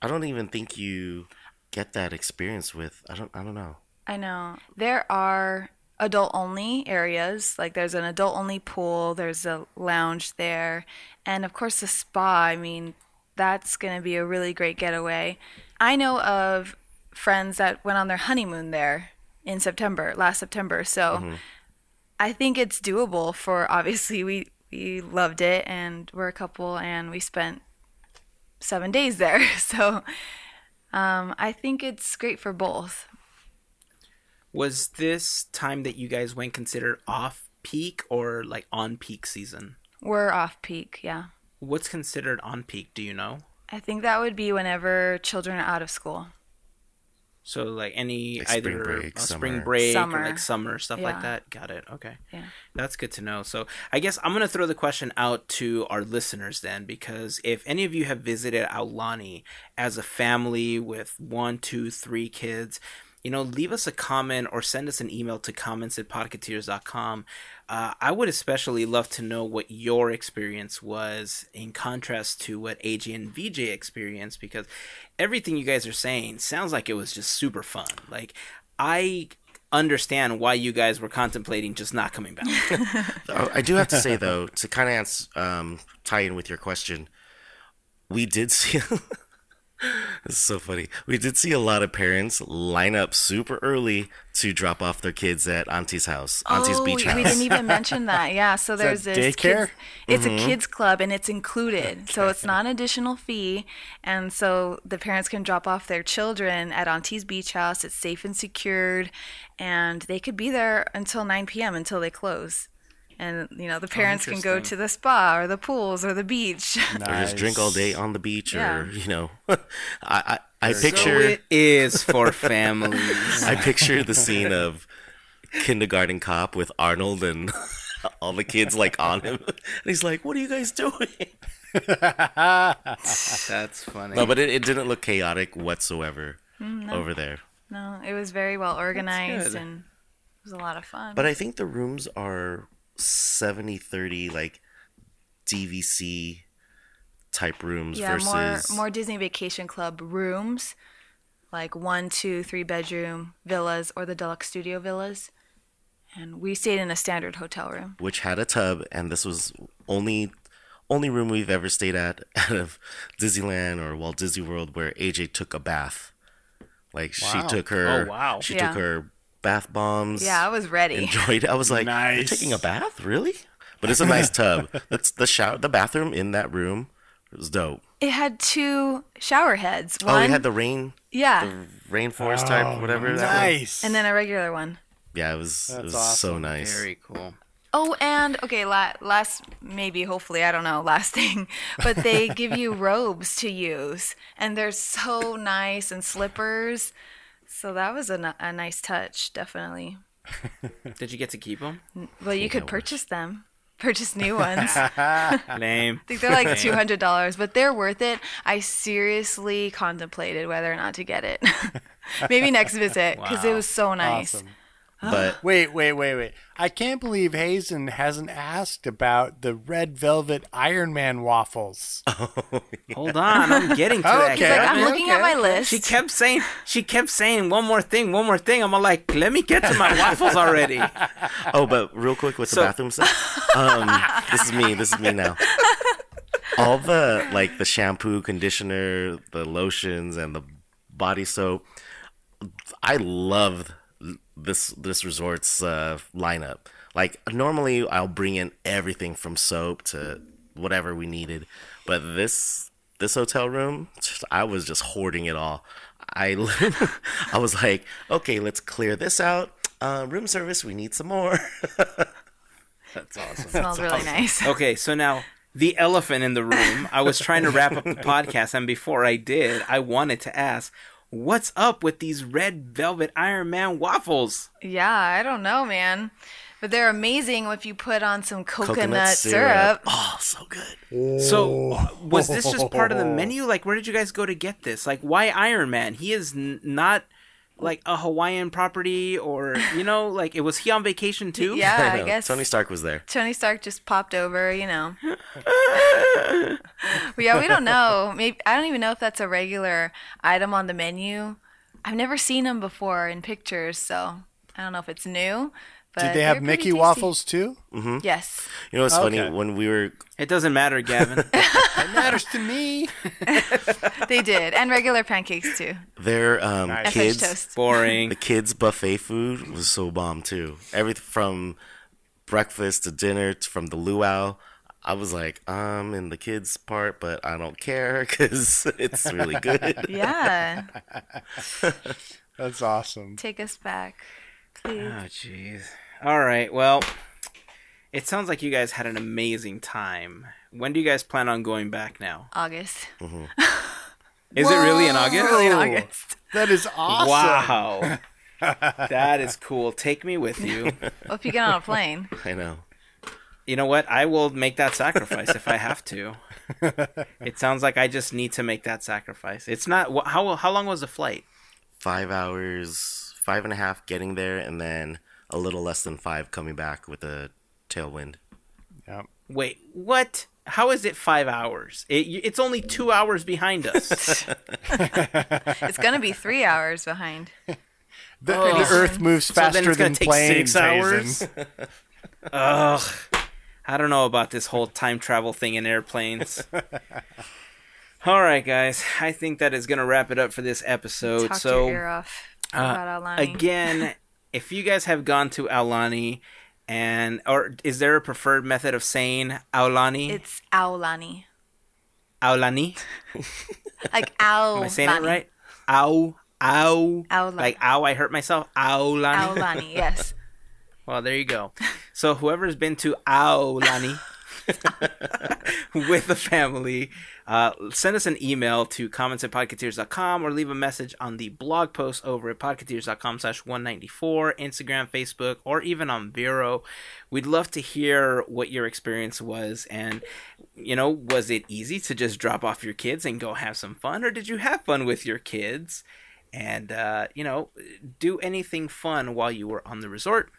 Speaker 3: I don't even think you get that experience with. I don't. I don't know.
Speaker 2: I know. There are adult only areas. Like there's an adult only pool, there's a lounge there, and of course the spa. I mean, that's going to be a really great getaway. I know of friends that went on their honeymoon there in September, last September. So mm-hmm. I think it's doable for obviously we we loved it and we're a couple and we spent 7 days there. (laughs) So um, I think it's great for both.
Speaker 1: was this time that you guys went considered off peak or like on peak season
Speaker 2: We're off peak, yeah.
Speaker 1: what's considered on peak do you know
Speaker 2: I think that would be whenever children are out of school.
Speaker 1: So like any
Speaker 3: Like
Speaker 1: either
Speaker 3: spring break,
Speaker 1: uh, spring
Speaker 3: summer.
Speaker 1: break or
Speaker 2: Summer.
Speaker 1: like summer stuff like that. Got it. Okay.
Speaker 2: Yeah.
Speaker 1: That's good to know. So I guess I'm gonna throw the question out to our listeners then, because if any of you have visited Aulani as a family with one, two, three kids, you know, leave us a comment or send us an email to comments at podcateers.com. Uh, I would especially love to know what your experience was in contrast to what AJ and VJ experienced because everything you guys are saying sounds like it was just super fun. Like, I understand why you guys were contemplating just not coming back. (laughs)
Speaker 3: Oh, I do have to say though, to kind of answer, um, tie in with your question, we did see (laughs) This is so funny. We did see a lot of parents line up super early to drop off their kids at Auntie's house, Auntie's
Speaker 2: oh,
Speaker 3: beach house.
Speaker 2: we didn't even mention (laughs) that. Yeah, so
Speaker 4: that
Speaker 2: there's this
Speaker 4: daycare?
Speaker 2: kids- it's
Speaker 3: Mm-hmm.
Speaker 2: a kids club and it's included, so it's not an additional fee, and so the parents can drop off their children at Auntie's beach house. It's safe and secured, and they could be there until 9 p.m. until they close. And you know the parents can go to the spa or the pools or the beach. (laughs)
Speaker 3: or just drink all day on the beach,
Speaker 2: Yeah.
Speaker 3: or you know, (laughs) I I, I
Speaker 1: So
Speaker 3: picture
Speaker 1: it is for families. (laughs)
Speaker 3: I picture the scene of kindergarten cop with Arnold and all the kids like on him, and he's like, "What are you guys doing?"
Speaker 1: That's funny.
Speaker 3: No, but it, it didn't look chaotic whatsoever
Speaker 2: Mm,
Speaker 3: over there.
Speaker 2: no, it was very well organized and it was a lot of fun.
Speaker 3: But I think the rooms are 70 30 like DVC type rooms
Speaker 2: yeah,
Speaker 3: versus
Speaker 2: more more Disney Vacation Club rooms, like one, two, three bedroom villas or the deluxe studio villas. And we stayed in a standard hotel room.
Speaker 3: which had a tub and this was only only room we've ever stayed at (laughs) out of Disneyland or Walt Disney World where AJ took a bath. Like she took her
Speaker 1: Oh, wow.
Speaker 3: she
Speaker 2: Yeah.
Speaker 3: took her bath bombs.
Speaker 2: Yeah, I was ready.
Speaker 3: enjoyed. I was like, You're taking a bath? Really? But it's a nice tub. (laughs) That's the shower the bathroom in that room was dope.
Speaker 2: It had two shower heads.
Speaker 3: oh,
Speaker 2: One,
Speaker 3: it had the rain
Speaker 2: yeah,
Speaker 3: the rainforest type, oh, whatever that was.
Speaker 4: Nice.
Speaker 2: and then a regular one.
Speaker 3: Yeah, it was it
Speaker 4: That's
Speaker 3: was so nice.
Speaker 1: Very cool.
Speaker 2: Oh, and okay, la- last maybe hopefully I don't know (laughs) last thing, but they give you (laughs) robes to use, and they're so nice and slippers. So that was a, a nice touch, definitely. (laughs)
Speaker 1: Did you get to keep them?
Speaker 2: Well, you could purchase them, purchase new ones. (laughs)
Speaker 1: Lame.
Speaker 2: I think they're like two hundred dollars, but they're worth it. I seriously contemplated whether or not to get it. (laughs) Maybe next visit because it was so nice.
Speaker 4: Awesome.
Speaker 3: But
Speaker 4: Wait, wait, wait, wait. I can't believe Hazen hasn't asked about the red velvet Iron Man waffles. (laughs)
Speaker 1: Hold on, I'm getting to that.
Speaker 4: Okay.
Speaker 2: Like I'm
Speaker 1: Kevin.
Speaker 2: looking at my list.
Speaker 1: She kept saying, she kept saying one more thing, one more thing. I'm like, let me get to my waffles already. (laughs)
Speaker 3: oh, but real quick with the bathroom stuff. Um, this is me. This is me now. All the like the shampoo, conditioner, the lotions, and the body soap. I love this this resort's uh, lineup. Like normally, I'll bring in everything from soap to whatever we needed, but this this hotel room, I was just hoarding it all. I (laughs) I was like, okay, let's clear this out. Uh, room service, we need some more. (laughs)
Speaker 1: That's awesome.
Speaker 2: smells really nice.
Speaker 1: Okay, so now the elephant in the room. I was trying to wrap up the (laughs) podcast, and before I did, I wanted to ask, what's up with these red velvet Iron Man waffles?
Speaker 2: Yeah, I don't know, man. But they're amazing if you put on some coconut, syrup.
Speaker 3: Oh, so good.
Speaker 1: So, uh, was this just part of the menu? Like, where did you guys go to get this? Like, why Iron Man? He is n- not like a Hawaiian property, or you know, (laughs) like, it was he on vacation too?
Speaker 2: Yeah, (laughs) I,
Speaker 3: know.
Speaker 2: guess
Speaker 3: Tony Stark was there.
Speaker 2: Tony Stark just popped over, you know. (laughs) Yeah, we don't know. Maybe I don't even know if that's a regular item on the menu. I've never seen them before in pictures, so I don't know if it's new. But
Speaker 4: Did they have Mickey
Speaker 2: tasty.
Speaker 4: waffles too?
Speaker 2: Yes.
Speaker 3: You know what's funny? When we were
Speaker 1: It doesn't matter, Gavin. (laughs)
Speaker 4: It matters to me. (laughs)
Speaker 2: They did, and regular pancakes too,
Speaker 3: there, um,
Speaker 4: Nice.
Speaker 3: kids,
Speaker 2: toast.
Speaker 1: Boring.
Speaker 3: the kids' buffet food was so bomb too. Everything from breakfast to dinner, to, from the luau. I was like, I'm in the kids' part, but I don't care (laughs) because it's really good.
Speaker 2: Yeah,
Speaker 4: That's awesome.
Speaker 2: take us back, please.
Speaker 1: Oh, jeez. All right. Well, it sounds like you guys had an amazing time. When do you guys plan on going back now?
Speaker 2: August. Mm-hmm. (laughs)
Speaker 1: Is it really in August?
Speaker 2: Really in August.
Speaker 4: That is awesome.
Speaker 1: Wow. (laughs) that is cool. Take me with you. (laughs)
Speaker 2: Well, if you get on a plane,
Speaker 3: I know.
Speaker 1: You know what? I will make that sacrifice if I have to. It sounds like I just need to make that sacrifice. It's not how how long was the flight?
Speaker 3: Five hours, five and a half getting there, and then a little less than five coming back with a tailwind.
Speaker 4: Yep.
Speaker 1: Wait, what? How is it five hours? It, it's only two hours behind us. (laughs) (laughs)
Speaker 2: it's gonna be three hours behind. (laughs)
Speaker 4: The,
Speaker 1: Oh.
Speaker 4: the Earth moves
Speaker 1: So then
Speaker 4: faster
Speaker 1: it's
Speaker 4: than
Speaker 1: take
Speaker 4: planes.
Speaker 1: six hours? Ugh. I don't know about this whole time travel thing in airplanes. All right, guys. I think that is going to wrap it up for this episode.
Speaker 2: Talk
Speaker 1: so,
Speaker 2: your ear off
Speaker 1: uh,
Speaker 2: about Aulani.
Speaker 1: again, if you guys have gone to Aulani, and or is there a preferred method of saying Aulani?
Speaker 2: It's Aulani.
Speaker 1: Aulani. (laughs)
Speaker 2: Like Aulani.
Speaker 1: Am I saying it right? Ow, ow.
Speaker 2: Aulani.
Speaker 1: Like ow, I hurt myself. Aulani.
Speaker 2: Aulani, yes. (laughs)
Speaker 1: Well, there you go. So whoever's been to Aulani (laughs) (laughs) with the family, uh, send us an email to comments at podcateers.com or leave a message on the blog post over at podcateers.com slash 194, Instagram, Facebook, or even on Vero. We'd love to hear what your experience was and, you know, was it easy to just drop off your kids and go have some fun or did you have fun with your kids? And, uh, you know, do anything fun while you were on the resort.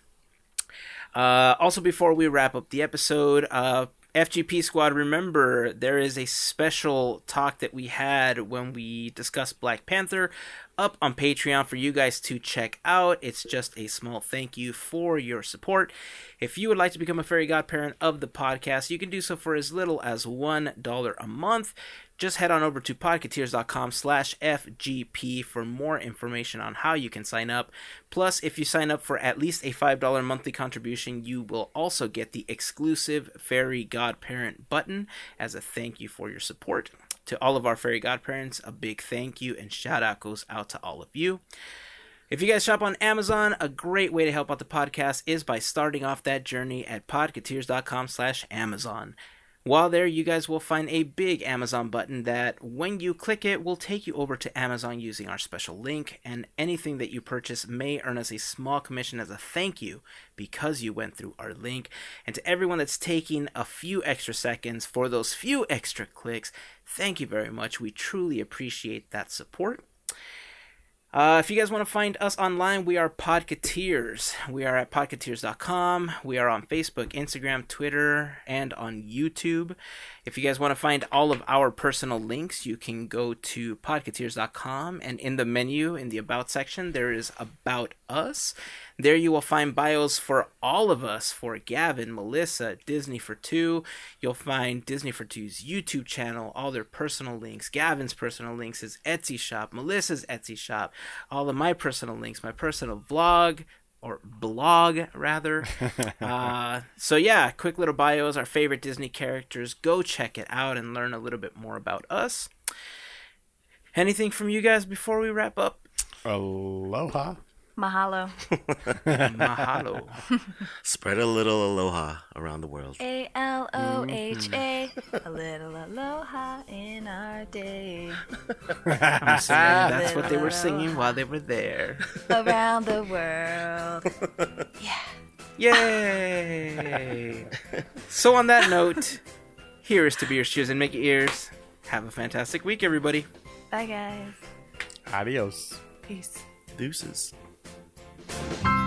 Speaker 1: Uh, also, before we wrap up the episode, uh, FGP Squad, remember there is a special talk that we had when we discussed Black Panther up on Patreon for you guys to check out. It's just a small thank you for your support. If you would like to become a fairy godparent of the podcast, you can do so for as little as $1 a month. Just head on over to podcateers.com slash FGP for more information on how you can sign up. Plus, if you sign up for at least a $5 monthly contribution, you will also get the exclusive Fairy Godparent button as a thank you for your support. To all of our Fairy Godparents, a big thank you and shout out goes out to all of you. If you guys shop on Amazon, a great way to help out the podcast is by starting off that journey at podcateers.com slash Amazon. While there, you guys will find a big Amazon button that, when you click it, will take you over to Amazon using our special link, and anything that you purchase may earn us a small commission as a thank you because you went through our link. And to everyone that's taking a few extra seconds for those few extra clicks, thank you very much. We truly appreciate that support. Uh, if you guys want to find us online, we are Podcateers. We are at podcateers.com. We are on Facebook, Instagram, Twitter, and on YouTube. If you guys want to find all of our personal links, you can go to podcateers.com and in the menu, in the About section, there is About Us. There you will find bios for all of us for Gavin, Melissa, Disney for Two. You'll find Disney for Two's YouTube channel, all their personal links. Gavin's personal links, his Etsy shop, Melissa's Etsy shop, all of my personal links, my personal vlog, or blog rather. (laughs) uh, so yeah, quick little bios, our favorite Disney characters. Go check it out and learn a little bit more about us. Anything from you guys before we wrap up?
Speaker 4: Aloha.
Speaker 2: Mahalo.
Speaker 1: Mahalo. (laughs)
Speaker 3: Spread a little aloha around the world.
Speaker 2: A L O H A. Mm-hmm. A little aloha in our day.
Speaker 1: I'm assuming that's what they were singing while they were there.
Speaker 2: Around the world. (laughs) Yeah.
Speaker 1: Yay! so on that note, here is to be your shoes and make your ears. Have a fantastic week, everybody.
Speaker 2: Bye, guys.
Speaker 4: Adios.
Speaker 2: Peace.
Speaker 3: Deuces. Bye.